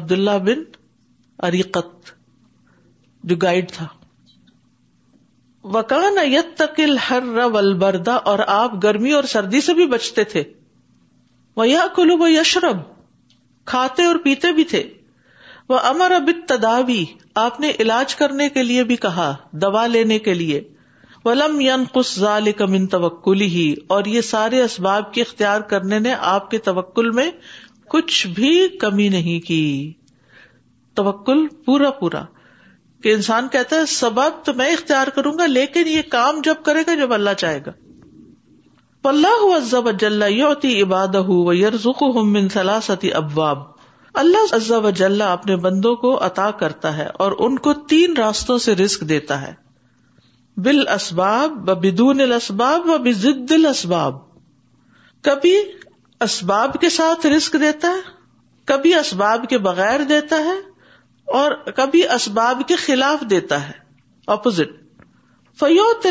Speaker 1: عبد اللہ بن اریقت جو گائڈ تھا وکان یت ہر رول بردا اور آپ گرمی اور سردی سے بھی بچتے تھے وہ یا کلو و یشرب کھاتے اور پیتے بھی تھے وہ امر اب تداوی آپ نے علاج کرنے کے لیے بھی کہا دوا لینے کے لیے ولم یون کس ظال کمن توکل ہی اور یہ سارے اسباب کی اختیار کرنے نے آپ کے توکل میں کچھ بھی کمی نہیں کی توکل پورا پورا کہ انسان کہتا ہے سبب تو میں اختیار کروں گا لیکن یہ کام جب کرے گا جب اللہ چاہے گا اللہ یوتی عباد ہو وقت ابواب اللہ عزب اجلا اپنے بندوں کو عطا کرتا ہے اور ان کو تین راستوں سے رسک دیتا ہے بال اسباب بدون الاسباب و بدل الاسباب کبھی اسباب کے ساتھ رسک دیتا ہے کبھی اسباب کے بغیر دیتا ہے اور کبھی اسباب کے خلاف دیتا ہے اپوزٹ فیوت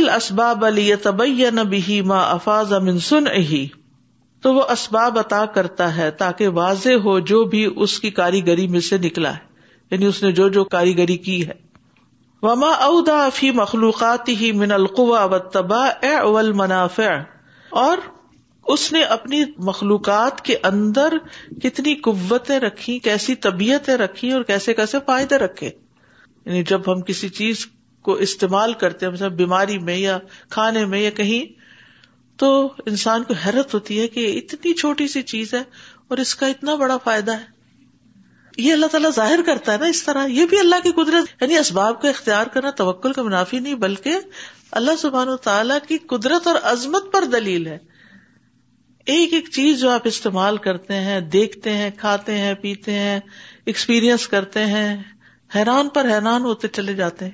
Speaker 1: علی ما افاظ سن تو وہ اسباب عطا کرتا ہے تاکہ واضح ہو جو بھی اس کی کاریگری میں سے نکلا ہے یعنی اس نے جو جو کاریگری کی ہے وما اودا فی مخلوقات ہی من القوا تبا اے اول منافع اور اس نے اپنی مخلوقات کے اندر کتنی قوتیں رکھی کیسی طبیعتیں رکھی اور کیسے کیسے فائدے رکھے یعنی جب ہم کسی چیز کو استعمال کرتے ہیں مثلا بیماری میں یا کھانے میں یا کہیں تو انسان کو حیرت ہوتی ہے کہ یہ اتنی چھوٹی سی چیز ہے اور اس کا اتنا بڑا فائدہ ہے یہ اللہ تعالیٰ ظاہر کرتا ہے نا اس طرح یہ بھی اللہ کی قدرت یعنی اسباب کا اختیار کرنا توکل کا منافی نہیں بلکہ اللہ سبحان و تعالیٰ کی قدرت اور عظمت پر دلیل ہے ایک ایک چیز جو آپ استعمال کرتے ہیں دیکھتے ہیں کھاتے ہیں پیتے ہیں ایکسپیرئنس کرتے ہیں حیران پر حیران ہوتے چلے جاتے ہیں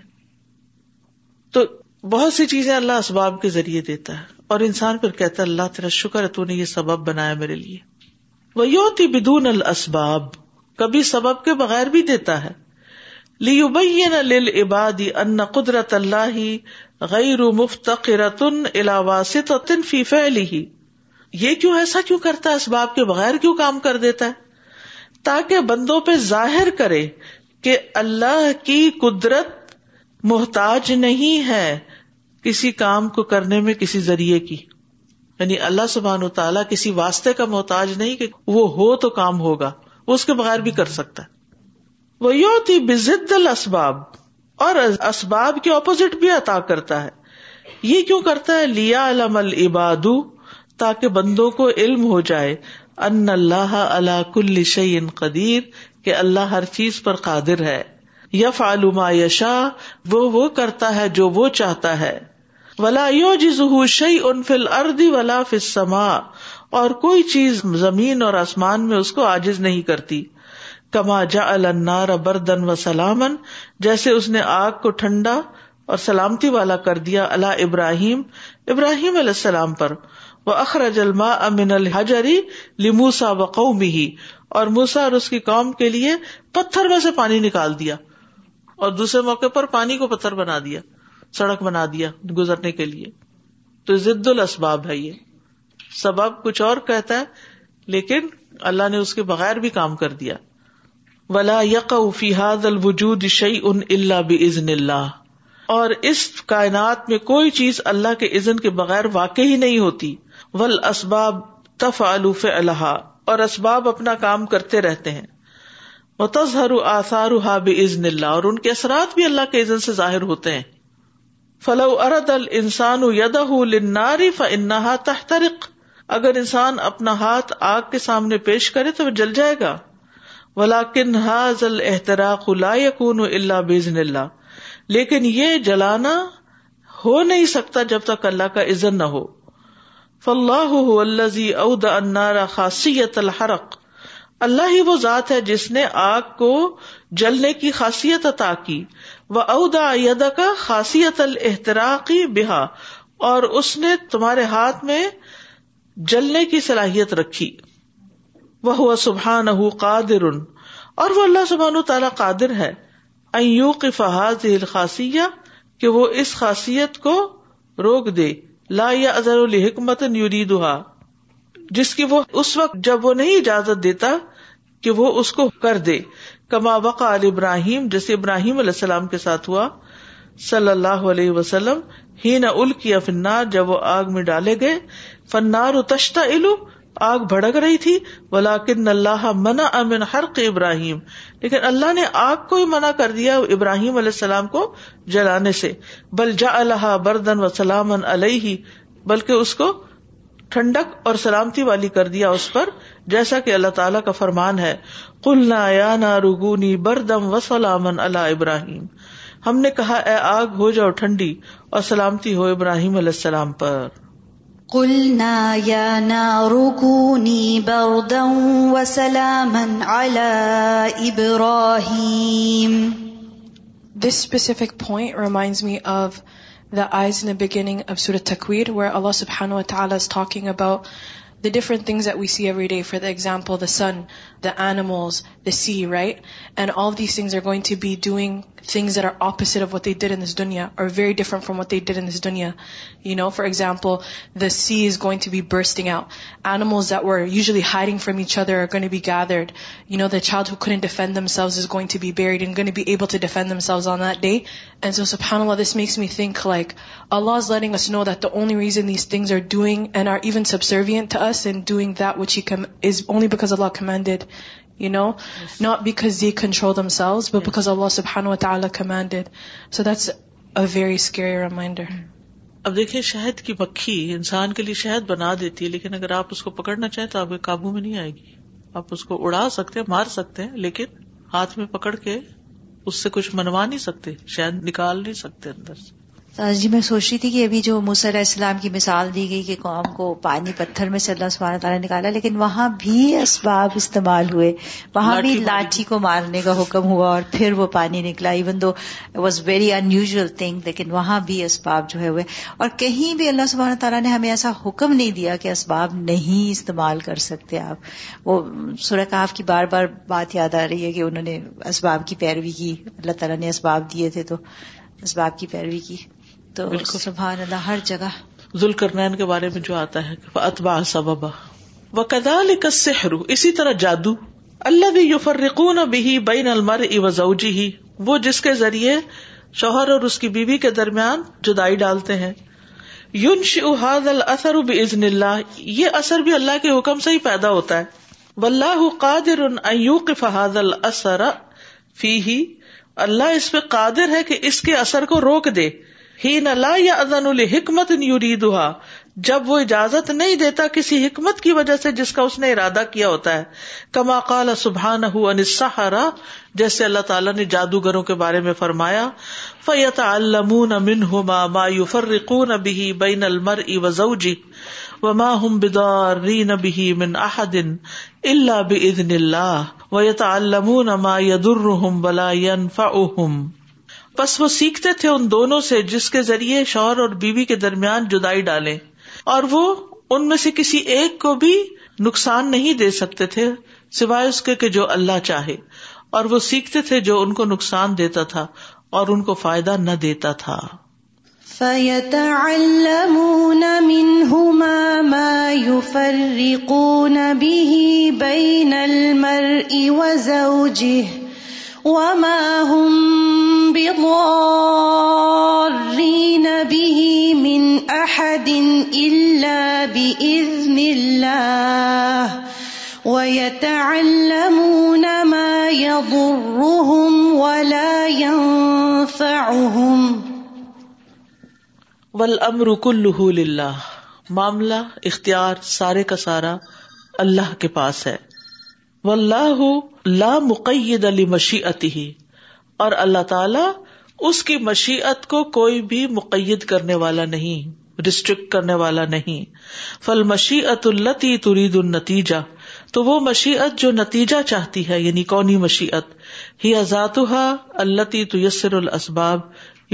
Speaker 1: تو بہت سی چیزیں اللہ اسباب کے ذریعے دیتا ہے اور انسان پھر کہتا ہے اللہ تیرا شکر ہے تو نے یہ سبب بنایا میرے لیے وہ یو تی بدون ال اسباب کبھی سبب کے بغیر بھی دیتا ہے لیو للعبادی نہ ان قدرت اللہ ہی مفتقرۃ مفت واسطۃ علاوہ فی الحی یہ کیوں ایسا کیوں کرتا ہے اسباب کے بغیر کیوں کام کر دیتا ہے تاکہ بندوں پہ ظاہر کرے کہ اللہ کی قدرت محتاج نہیں ہے کسی کام کو کرنے میں کسی ذریعے کی یعنی اللہ سبحان و تعالیٰ کسی واسطے کا محتاج نہیں کہ وہ ہو تو کام ہوگا وہ اس کے بغیر بھی کر سکتا ہے وہ یو تھی بزد الاسباب اور اسباب کے اپوزٹ بھی عطا کرتا ہے یہ کیوں کرتا ہے لیا علم العباد تاکہ بندوں کو علم ہو جائے ان اللہ اللہ کل شعین قدیر کہ اللہ ہر چیز پر قادر ہے یا کرتا ہے جو وہ چاہتا ہے ولا یو جز شعی ان فل ارد وا اور کوئی چیز زمین اور آسمان میں اس کو آجز نہیں کرتی کما جا النار بردن و سلامن جیسے اس نے آگ کو ٹھنڈا اور سلامتی والا کر دیا اللہ ابراہیم ابراہیم علیہ السلام پر وہ اخراج الما امین الحجری لموسا ہی اور موسا اور اس کی قوم کے لیے پتھر میں سے پانی نکال دیا اور دوسرے موقع پر پانی کو پتھر بنا دیا سڑک بنا دیا گزرنے کے لیے تو ضد الاسباب ہے یہ سباب کچھ اور کہتا ہے لیکن اللہ نے اس کے بغیر بھی کام کر دیا ولا الوجود شعی ان اللہ بزن اللہ اور اس کائنات میں کوئی چیز اللہ کے عزن کے بغیر واقع ہی نہیں ہوتی ول اسباب تف الف اللہ اور اسباب اپنا کام کرتے رہتے ہیں متضر اللہ اور ان کے اثرات بھی اللہ کے عزن سے ظاہر ہوتے ہیں فلو ارد السان ودہ لنار فنحا تحترق اگر انسان اپنا ہاتھ آگ کے سامنے پیش کرے تو جل جائے گا ولاکن احترا خلا یقون اللہ بزن اللہ لیکن یہ جلانا ہو نہیں سکتا جب تک اللہ کا عزت نہ ہو فلاح الزی اود انارا خاصیت الحرق اللہ ہی وہ ذات ہے جس نے آگ کو جلنے کی خاصیت عطا کی وہ اودا کا خاصیت الحتراقی بحا اور اس نے تمہارے ہاتھ میں جلنے کی صلاحیت رکھی وہ سبحان اور وہ اللہ سبحان تعالی قادر ہے کہ وہ اس خاصیت کو روک دے لا یا اظہر جب وہ نہیں اجازت دیتا کہ وہ اس کو کر دے کما وقع علی ابراہیم جیسے ابراہیم علیہ السلام کے ساتھ ہوا صلی اللہ علیہ وسلم ال اول فنار جب وہ آگ میں ڈالے گئے فنار علو آگ بھڑک رہی تھی ولاکن اللہ منع امن حرق ابراہیم لیکن اللہ نے آگ کو ہی منع کر دیا ابراہیم علیہ السلام کو جلانے سے بل جا اللہ بردن و سلام علیہ بلکہ اس کو ٹھنڈک اور سلامتی والی کر دیا اس پر جیسا کہ اللہ تعالیٰ کا فرمان ہے کل یا نا رگونی بردم و سلامن اللہ ابراہیم ہم نے کہا اے آگ ہو جاؤ ٹھنڈی اور سلامتی ہو ابراہیم علیہ السلام پر
Speaker 4: روسلام دس اسپیسیفک پوائنٹ ریمائنس می اب داز ان بیگیگ سورت کارس اب ہین no it all talking about the different things are we see every day for example the sun داملس the sea right and all these things are going to be doing things are are officer of what other in his دنیا are very different from what other in his دنیا you know for example the sea is going to be bursting out animals they're usually hiding from each other can be gathered you know the چھا ہفینڈ دم سے to بیئرڈی able to defence once makes me think like Allah is learning in these things are doing and are even subservients doing only because Allah commanded you know, yes. not because they control themselves, but yes. because Allah subhanahu wa ta'ala commanded. So that's a very scary reminder. Hmm.
Speaker 1: اب دیکھیں شہد کی مکھی انسان کے لیے شہد بنا دیتی ہے لیکن اگر آپ اس کو پکڑنا چاہیں تو آپ کے قابو میں نہیں آئے گی آپ اس کو اڑا سکتے ہیں مار سکتے ہیں لیکن ہاتھ میں پکڑ کے اس سے کچھ منوا نہیں سکتے شہد نکال نہیں سکتے اندر سے
Speaker 5: جی میں سوچ رہی تھی کہ ابھی جو علیہ السلام کی مثال دی گئی کہ قوم کو پانی پتھر میں سے اللہ سبحانہ تعالیٰ نکالا لیکن وہاں بھی اسباب استعمال ہوئے وہاں بھی
Speaker 1: لاٹھی
Speaker 5: کو مارنے کا حکم ہوا اور پھر وہ پانی نکلا even though was very unusual thing لیکن وہاں بھی اسباب جو ہے ہوئے اور کہیں بھی اللہ سبحانہ تعالیٰ نے ہمیں ایسا حکم نہیں دیا کہ اسباب نہیں استعمال کر سکتے آپ وہ سورہ کاف کی بار بار بات یاد آ رہی ہے کہ انہوں نے اسباب کی پیروی کی اللہ تعالیٰ نے اسباب دیے تھے تو اسباب کی پیروی کی تو سبحان اللہ ہر جگہ
Speaker 1: ذل کرنین کے بارے میں جو آتا ہے اتبا سببا و کدال اسی طرح جادو اللہ بھی بین المرجی ہی وہ جس کے ذریعے شوہر اور اس کی بیوی بی کے درمیان جدائی ڈالتے ہیں یونش السر ازن اللہ یہ اثر بھی اللہ کے حکم سے ہی پیدا ہوتا ہے بل قادر فہاد السر فی اللہ اس پہ قادر ہے کہ اس کے اثر کو روک دے ہی نلا لا یا ادن حکمت جب وہ اجازت نہیں دیتا کسی حکمت کی وجہ سے جس کا اس نے ارادہ کیا ہوتا ہے کما کال سبحان ہو ہرا جیسے اللہ تعالیٰ نے جادوگروں کے بارے میں فرمایا فیت المن حما مایو فرقی بین جی و ما ہم بدار رین بی من احدین اللہ بد اللہ ویت الما یور بلا بس وہ سیکھتے تھے ان دونوں سے جس کے ذریعے شوہر اور بیوی کے درمیان جدائی ڈالے اور وہ ان میں سے کسی ایک کو بھی نقصان نہیں دے سکتے تھے سوائے اس کے جو اللہ چاہے اور وہ سیکھتے تھے جو ان کو نقصان دیتا تھا اور ان کو فائدہ نہ دیتا تھا
Speaker 5: بَيْنَ الْمَرْءِ وَزَوْجِهِ وما هم بضارين به من أحد إلا بإذن الله ويتعلمون ما يضرهم ولا ينفعهم
Speaker 1: والأمر كله لله معاملہ اختیار سارے کا سارا اللہ کے پاس ہے واللہ لا مقید علی مشیعتی اور اللہ تعالی اس کی مشیعت کو کوئی بھی مقید کرنے والا نہیں ریسٹرکٹ کرنے والا نہیں فل مشیعت التی ترید النتیجہ تو وہ مشیعت جو نتیجہ چاہتی ہے یعنی کونی مشیعت ہی اذاتوحا التی تیسر الاسباب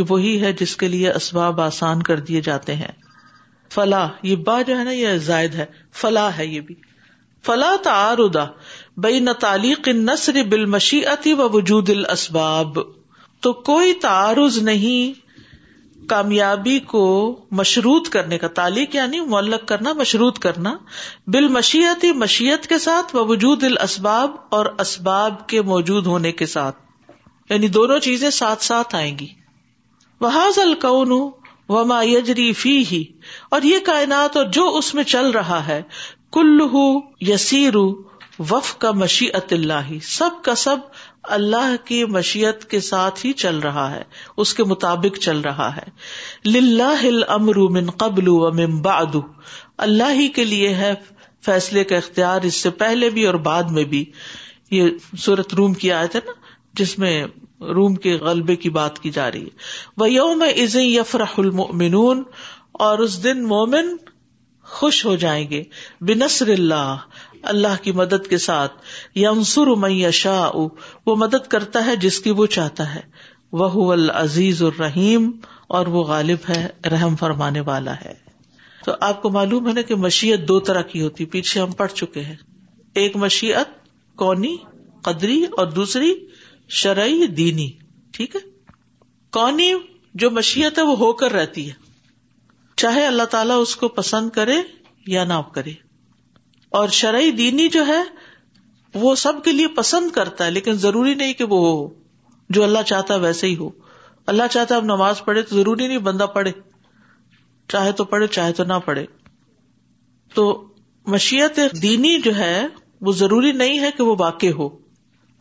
Speaker 1: وہی ہے جس کے لیے اسباب آسان کر دیے جاتے ہیں فلاح با جو ہے نا یہ زائد ہے فلاح ہے یہ بھی فلاح تار بین تعلیق نثر بال مشیتی و وجود اسباب تو کوئی تعارض نہیں کامیابی کو مشروط کرنے کا تعلیق یعنی معلق کرنا مشروط کرنا بال مشیتی مشیت کے ساتھ وجود اور اسباب کے موجود ہونے کے ساتھ یعنی دونوں چیزیں ساتھ ساتھ آئیں گی وہ زل وما یجری فی ہی اور یہ کائنات اور جو اس میں چل رہا ہے کلو یسیرو وف کا مشیت اللہ سب کا سب اللہ کی مشیت کے ساتھ ہی چل رہا ہے اس کے مطابق چل رہا ہے الامر من قبل باد اللہ ہی کے لیے ہے فیصلے کا اختیار اس سے پہلے بھی اور بعد میں بھی یہ صورت روم کی آئے تھے نا جس میں روم کے غلبے کی بات کی جا رہی ہے وہ یوم از یفر المؤمنون اور اس دن مومن خوش ہو جائیں گے بنسر اللہ اللہ کی مدد کے ساتھ یمسرم شاہ وہ مدد کرتا ہے جس کی وہ چاہتا ہے وہ العزیز الرحیم اور وہ غالب ہے رحم فرمانے والا ہے تو آپ کو معلوم ہے نا کہ مشیت دو طرح کی ہوتی پیچھے ہم پڑھ چکے ہیں ایک مشیت کونی قدری اور دوسری شرعی دینی ٹھیک ہے کونی جو مشیت ہے وہ ہو کر رہتی ہے چاہے اللہ تعالیٰ اس کو پسند کرے یا نہ کرے اور شرعی دینی جو ہے وہ سب کے لیے پسند کرتا ہے لیکن ضروری نہیں کہ وہ ہو جو اللہ چاہتا ہے ویسے ہی ہو اللہ چاہتا ہے اب نماز پڑھے تو ضروری نہیں بندہ پڑھے چاہے تو پڑھے چاہے تو نہ پڑھے تو مشیت دینی جو ہے وہ ضروری نہیں ہے کہ وہ واقع ہو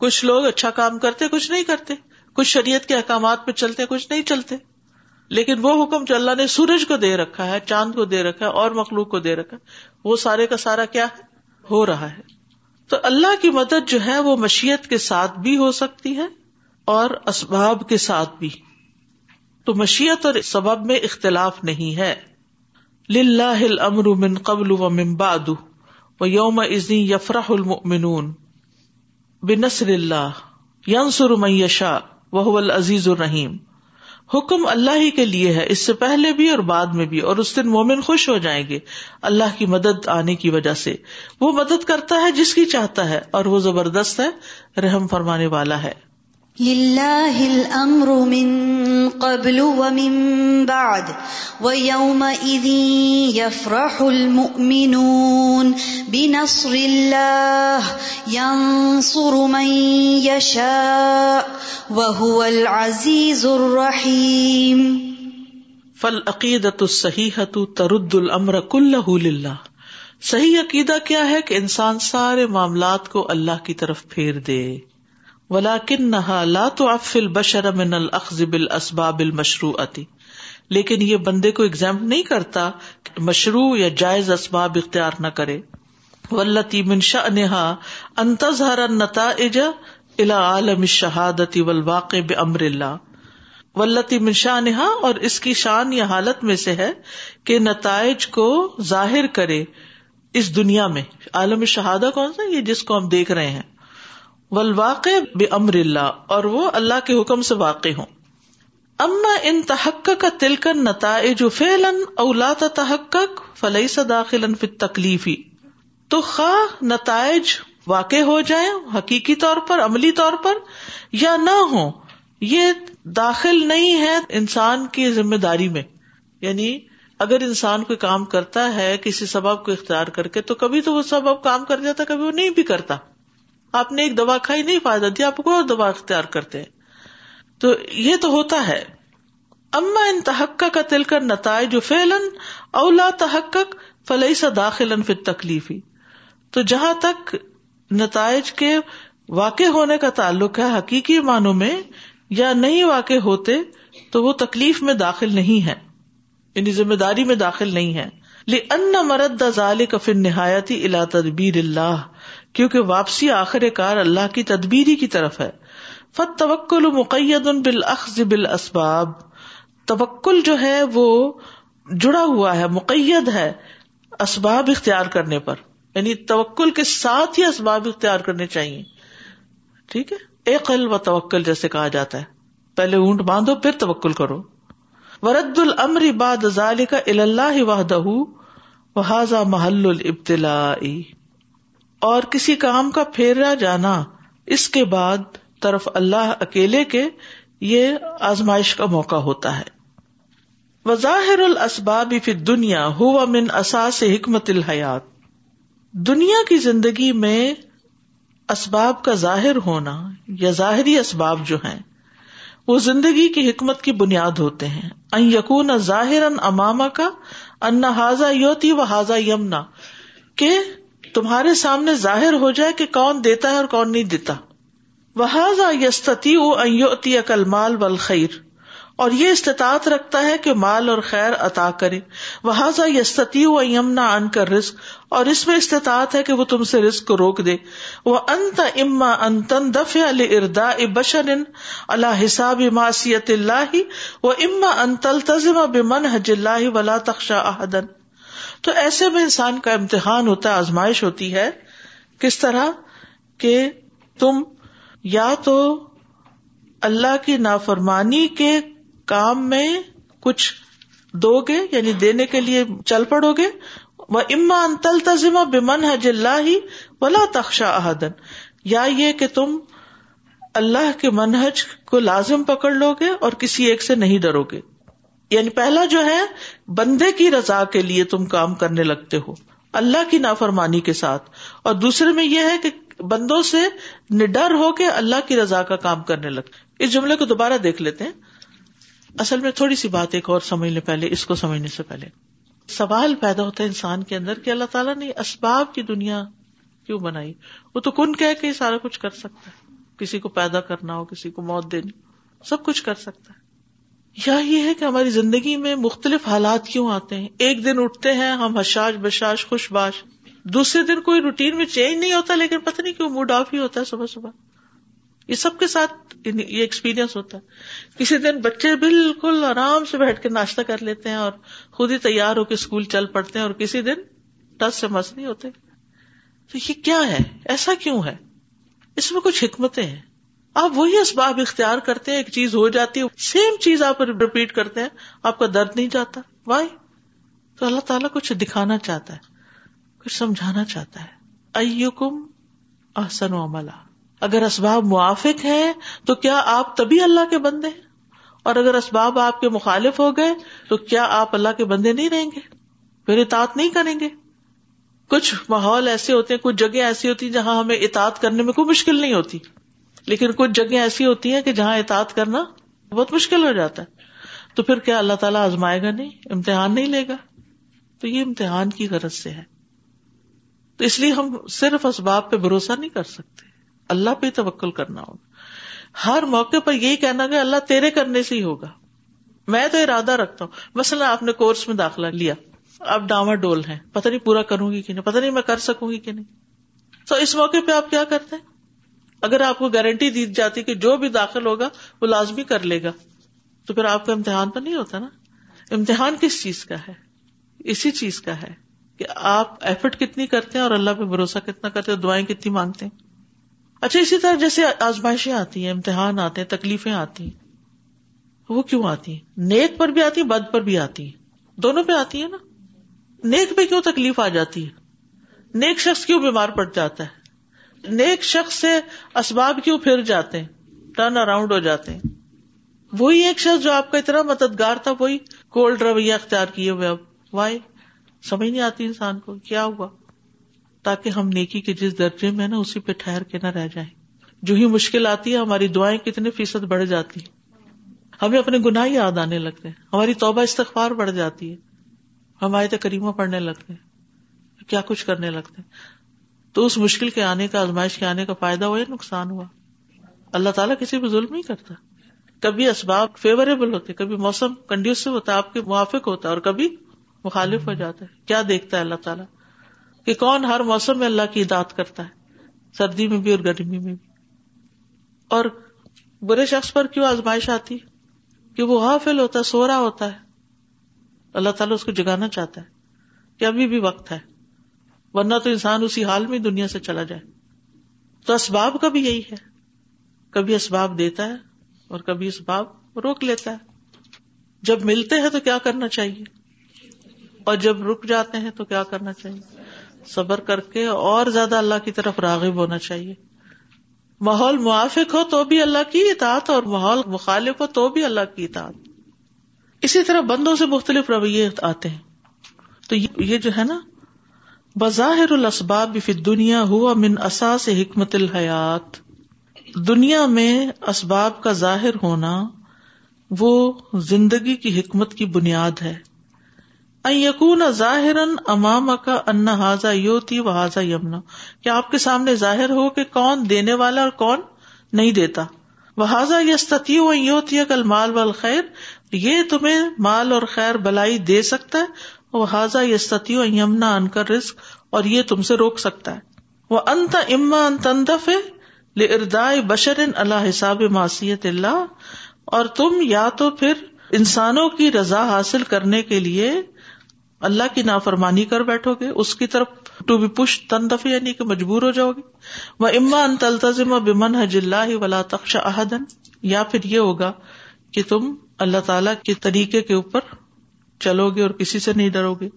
Speaker 1: کچھ لوگ اچھا کام کرتے کچھ نہیں کرتے کچھ شریعت کے احکامات پہ چلتے کچھ نہیں چلتے لیکن وہ حکم جو اللہ نے سورج کو دے رکھا ہے چاند کو دے رکھا ہے اور مخلوق کو دے رکھا ہے وہ سارے کا سارا کیا ہو رہا ہے تو اللہ کی مدد جو ہے وہ مشیت کے ساتھ بھی ہو سکتی ہے اور اسباب کے ساتھ بھی تو مشیت اور سبب میں اختلاف نہیں ہے لاہ امر من قبل و مم باد یوم ازنی یفرح المؤمنون بنسر اللہ ینسرمشا وہ العزیز الرحیم حکم اللہ ہی کے لیے ہے اس سے پہلے بھی اور بعد میں بھی اور اس دن مومن خوش ہو جائیں گے اللہ کی مدد آنے کی وجہ سے وہ مدد کرتا ہے جس کی چاہتا ہے اور وہ زبردست ہے رحم فرمانے والا ہے
Speaker 6: لله الأمر من من قبل ومن بعد ويومئذ يفرح المؤمنون بنصر الله ينصر يشاء وهو العزيز الرحيم
Speaker 1: صحیح ہے ترد الامر كله اللہ صحیح عقیدہ کیا ہے کہ انسان سارے معاملات کو اللہ کی طرف پھیر دے ولاکن نہا لا تو آپ فل بشرقل اسبابل مشروح اتی لیکن یہ بندے کو اگزام نہیں کرتا کہ مشروع یا جائز اسباب اختیار نہ کرے ولتی منشا نہا الا عالم شہادتی ولواق اللہ ولتی منشا نہا اور اس کی شان یا حالت میں سے ہے کہ نتائج کو ظاہر کرے اس دنیا میں عالم شہادہ کون سا یہ جس کو ہم دیکھ رہے ہیں واقع بے امر اللہ اور وہ اللہ کے حکم سے واقع ہوں اما ان تحق کا تلکن نتائج فیلن اولا تحقق فلئی سا داخل تکلیف تو خواہ نتائج واقع ہو جائیں حقیقی طور پر عملی طور پر یا نہ ہو یہ داخل نہیں ہے انسان کی ذمہ داری میں یعنی اگر انسان کوئی کام کرتا ہے کسی سبب کو اختیار کر کے تو کبھی تو وہ سبب کام کر جاتا کبھی وہ نہیں بھی کرتا آپ نے ایک دوا کھائی نہیں فائدہ دیا آپ کو دوا اختیار کرتے ہیں تو یہ تو ہوتا ہے اما ان تحق کا تل کر نتائج اولا تحق فلئی سا داخل تکلیفی تو جہاں تک نتائج کے واقع ہونے کا تعلق ہے حقیقی معنوں میں یا نہیں واقع ہوتے تو وہ تکلیف میں داخل نہیں ہے یعنی ذمہ داری میں داخل نہیں ہے لن مرد دا کفن کا فر اللہ تدبیر اللہ کیونکہ واپسی آخر کار اللہ کی تدبیری کی طرف ہے فت توکل مقید بال اسباب جو ہے وہ جڑا ہوا ہے مقید ہے اسباب اختیار کرنے پر یعنی توکل کے ساتھ ہی اسباب اختیار کرنے چاہیے ٹھیک ہے ایک قل و توکل جیسے کہا جاتا ہے پہلے اونٹ باندھو پھر توکل کرو ورد العمر بادہ الا اللہ وحدہ واہدہ محل البتلائی اور کسی کام کا پھیرا جانا اس کے بعد طرف اللہ اکیلے کے یہ آزمائش کا موقع ہوتا ہے وظاہر الاسباب فی دنیا ہوا من اساس حکمت الحیات دنیا کی زندگی میں اسباب کا ظاہر ہونا یا ظاہری اسباب جو ہیں وہ زندگی کی حکمت کی بنیاد ہوتے ہیں ان یقون ظاہر ان اماما کا انا حاضا یوتی و حاضا یمنا کہ تمہارے سامنے ظاہر ہو جائے کہ کون دیتا ہے اور کون نہیں دیتا وہ اکل مال خیر اور یہ استطاعت رکھتا ہے کہ مال اور خیر عطا کرے وحاظ یستتی ان کر رسک اور اس میں استطاعت ہے کہ وہ تم سے رسک کو روک دے وہ انت اما انتن علی الردا ابشن اللہ حساب حسابت اللہ و اما انتل تزم بن حج اللہ ولا تخشا احدن تو ایسے میں انسان کا امتحان ہوتا ہے آزمائش ہوتی ہے کس طرح کہ تم یا تو اللہ کی نافرمانی کے کام میں کچھ دو گے یعنی دینے کے لیے چل پڑو گے وہ اما تل تزما بے من حج اللہ ہی ولا تخشا احدن یا یہ کہ تم اللہ کے منحج کو لازم پکڑ لو گے اور کسی ایک سے نہیں ڈرو گے یعنی پہلا جو ہے بندے کی رضا کے لیے تم کام کرنے لگتے ہو اللہ کی نافرمانی کے ساتھ اور دوسرے میں یہ ہے کہ بندوں سے نڈر ہو کے اللہ کی رضا کا کام کرنے لگتے اس جملے کو دوبارہ دیکھ لیتے ہیں اصل میں تھوڑی سی بات ایک اور سمجھ لیں پہلے اس کو سمجھنے سے پہلے سوال پیدا ہوتا ہے انسان کے اندر کہ اللہ تعالیٰ نے اسباب کی دنیا کیوں بنائی وہ تو کن کہہ کے سارا کچھ کر سکتا ہے کسی کو پیدا کرنا ہو کسی کو موت دینی سب کچھ کر سکتا ہے یا یہ ہے کہ ہماری زندگی میں مختلف حالات کیوں آتے ہیں ایک دن اٹھتے ہیں ہم حشاش بشاش خوش باش دوسرے دن کوئی روٹین میں چینج نہیں ہوتا لیکن پتہ نہیں کیوں موڈ آف ہی ہوتا ہے صبح صبح یہ سب کے ساتھ یعنی یہ ایکسپیرینس ہوتا ہے کسی دن بچے بالکل آرام سے بیٹھ کے ناشتہ کر لیتے ہیں اور خود ہی تیار ہو کے اسکول چل پڑتے ہیں اور کسی دن ٹس سے مس نہیں ہوتے تو یہ کیا ہے ایسا کیوں ہے اس میں کچھ حکمتیں ہیں آپ وہی اسباب اختیار کرتے ہیں ایک چیز ہو جاتی ہے سیم چیز آپ ریپیٹ کرتے ہیں آپ کا درد نہیں جاتا وائی تو اللہ تعالیٰ کچھ دکھانا چاہتا ہے کچھ سمجھانا چاہتا ہے اوک احسن عملہ اگر اسباب موافق ہیں تو کیا آپ تبھی اللہ کے بندے ہیں اور اگر اسباب آپ کے مخالف ہو گئے تو کیا آپ اللہ کے بندے نہیں رہیں گے پھر اطاط نہیں کریں گے کچھ ماحول ایسے ہوتے ہیں کچھ جگہ ایسی ہوتی ہیں جہاں ہمیں اطاط کرنے میں کوئی مشکل نہیں ہوتی لیکن کچھ جگہیں ایسی ہوتی ہیں کہ جہاں اطاعت کرنا بہت مشکل ہو جاتا ہے تو پھر کیا اللہ تعالیٰ آزمائے گا نہیں امتحان نہیں لے گا تو یہ امتحان کی غرض سے ہے تو اس لیے ہم صرف اسباب پہ بھروسہ نہیں کر سکتے اللہ پہ توکل کرنا ہوگا ہر موقع پر یہی کہنا کہ اللہ تیرے کرنے سے ہی ہوگا میں تو ارادہ رکھتا ہوں مثلاً آپ نے کورس میں داخلہ لیا اب ڈاما ڈول ہیں پتہ نہیں پورا کروں گی کہ نہیں پتہ نہیں میں کر سکوں گی کہ نہیں تو اس موقع پہ آپ کیا کرتے ہیں اگر آپ کو گارنٹی دی جاتی کہ جو بھی داخل ہوگا وہ لازمی کر لے گا تو پھر آپ کا امتحان تو نہیں ہوتا نا امتحان کس چیز کا ہے اسی چیز کا ہے کہ آپ ایفرٹ کتنی کرتے ہیں اور اللہ پہ بھروسہ کتنا کرتے ہیں دعائیں کتنی مانگتے ہیں اچھا اسی طرح جیسے آزمائشیں آتی ہیں امتحان آتے ہیں تکلیفیں آتی ہیں وہ کیوں آتی ہیں نیک پر بھی آتی ہیں بد پر بھی آتی ہیں دونوں پہ آتی ہے نا نیک پہ کیوں تکلیف آ جاتی ہے نیک شخص کیوں بیمار پڑ جاتا ہے نیک شخص سے اسباب کیوں پھر جاتے ہیں ٹرن اراؤنڈ ہو جاتے ہیں وہی ایک شخص جو آپ کا اتنا مددگار تھا وہی کولڈ رویہ اختیار کیے ہوئے اب وائی سمجھ نہیں آتی انسان کو کیا ہوا تاکہ ہم نیکی کے جس درجے میں نا اسی پہ ٹھہر کے نہ رہ جائیں جو ہی مشکل آتی ہے ہماری دعائیں کتنے فیصد بڑھ جاتی ہیں ہمیں اپنے گناہ یاد آنے لگتے ہیں ہماری توبہ استغفار بڑھ جاتی ہے ہم آئے تو کریمہ پڑھنے لگتے ہیں کیا کچھ کرنے لگتے ہیں تو اس مشکل کے آنے کا آزمائش کے آنے کا فائدہ ہوا یا نقصان ہوا اللہ تعالیٰ کسی پہ ظلم نہیں کرتا کبھی اسباب فیوریبل ہوتے کبھی موسم کنڈیوس ہوتا ہے آپ کے موافق ہوتا ہے اور کبھی مخالف ہو جاتا ہے کیا دیکھتا ہے اللہ تعالیٰ کہ کون ہر موسم میں اللہ کی عداد کرتا ہے سردی میں بھی اور گرمی میں بھی اور برے شخص پر کیوں آزمائش آتی کہ وہ ہافل ہوتا ہے سو رہا ہوتا ہے اللہ تعالیٰ اس کو جگانا چاہتا ہے کہ ابھی بھی وقت ہے ورنہ تو انسان اسی حال میں دنیا سے چلا جائے تو اسباب کا بھی یہی ہے کبھی اسباب دیتا ہے اور کبھی اسباب روک لیتا ہے جب ملتے ہیں تو کیا کرنا چاہیے اور جب رک جاتے ہیں تو کیا کرنا چاہیے صبر کر کے اور زیادہ اللہ کی طرف راغب ہونا چاہیے ماحول موافق ہو تو بھی اللہ کی اطاعت اور ماحول مخالف ہو تو بھی اللہ کی اطاعت اسی طرح بندوں سے مختلف رویے آتے ہیں تو یہ جو ہے نا بظاہر الاسباب فی دنیا ہوا من اساس سے حکمت الحیات دنیا میں اسباب کا ظاہر ہونا وہ زندگی کی حکمت کی بنیاد ہے یقون ظاہر امام کا انا حاضا یو تھی و حاضا یمنا کیا آپ کے سامنے ظاہر ہو کہ کون دینے والا اور کون نہیں دیتا واضح یہ و یو تھی مال و خیر یہ تمہیں مال اور خیر بلائی دے سکتا ہے وہ حاضا رسک اور یہ تم سے روک سکتا ہے وہ انت اما ان تندف بشر اللہ اللہ حساب اور تم یا تو پھر انسانوں کی رضا حاصل کرنے کے لیے اللہ کی نافرمانی کر بیٹھو گے اس کی طرف ٹو بی پش تن دفع یعنی مجبور ہو جاؤ گے وہ اما ان تلتم بمن حج اللہ ولا تخش احدن یا پھر یہ ہوگا کہ تم اللہ تعالی کے طریقے کے اوپر چلو گے اور کسی سے نہیں ڈرو گے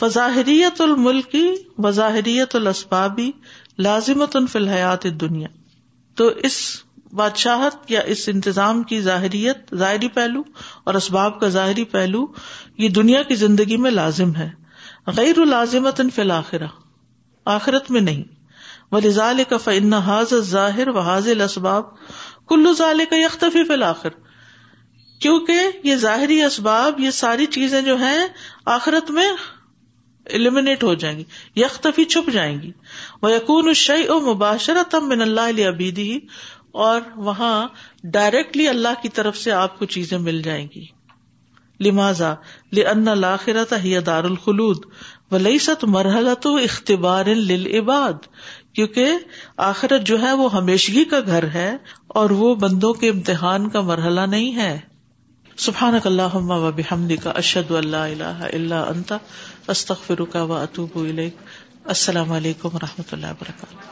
Speaker 1: فظاہریت الملکی وظاہریت الاسبابی لازمت الحیات دنیا تو اس بادشاہت یا اس انتظام کی ظاہریت ظاہری پہلو اور اسباب کا ظاہری پہلو یہ دنیا کی زندگی میں لازم ہے غیر الازمت ان فی الآخرہ آخرت میں نہیں و ذال کا فن ظاہر و حاضل اسباب کلو ظال کا یکخی فی الآخر کیونکہ یہ ظاہری اسباب یہ ساری چیزیں جو ہیں آخرت میں المنیٹ ہو جائیں گی یکختفی چھپ جائیں گی وہ یقون شعی و مباشرت ابیدی اور وہاں ڈائریکٹلی اللہ کی طرف سے آپ کو چیزیں مل جائیں گی لمازا لاخر طارخلود ولیسط مرحلہ تو اختبار کیونکہ آخرت جو ہے وہ ہمیشگی کا گھر ہے اور وہ بندوں کے امتحان کا مرحلہ نہیں ہے سبحان اللہ وبدہ اشد اللہ و اطوب السلام علیکم و رحمۃ اللہ وبرکاتہ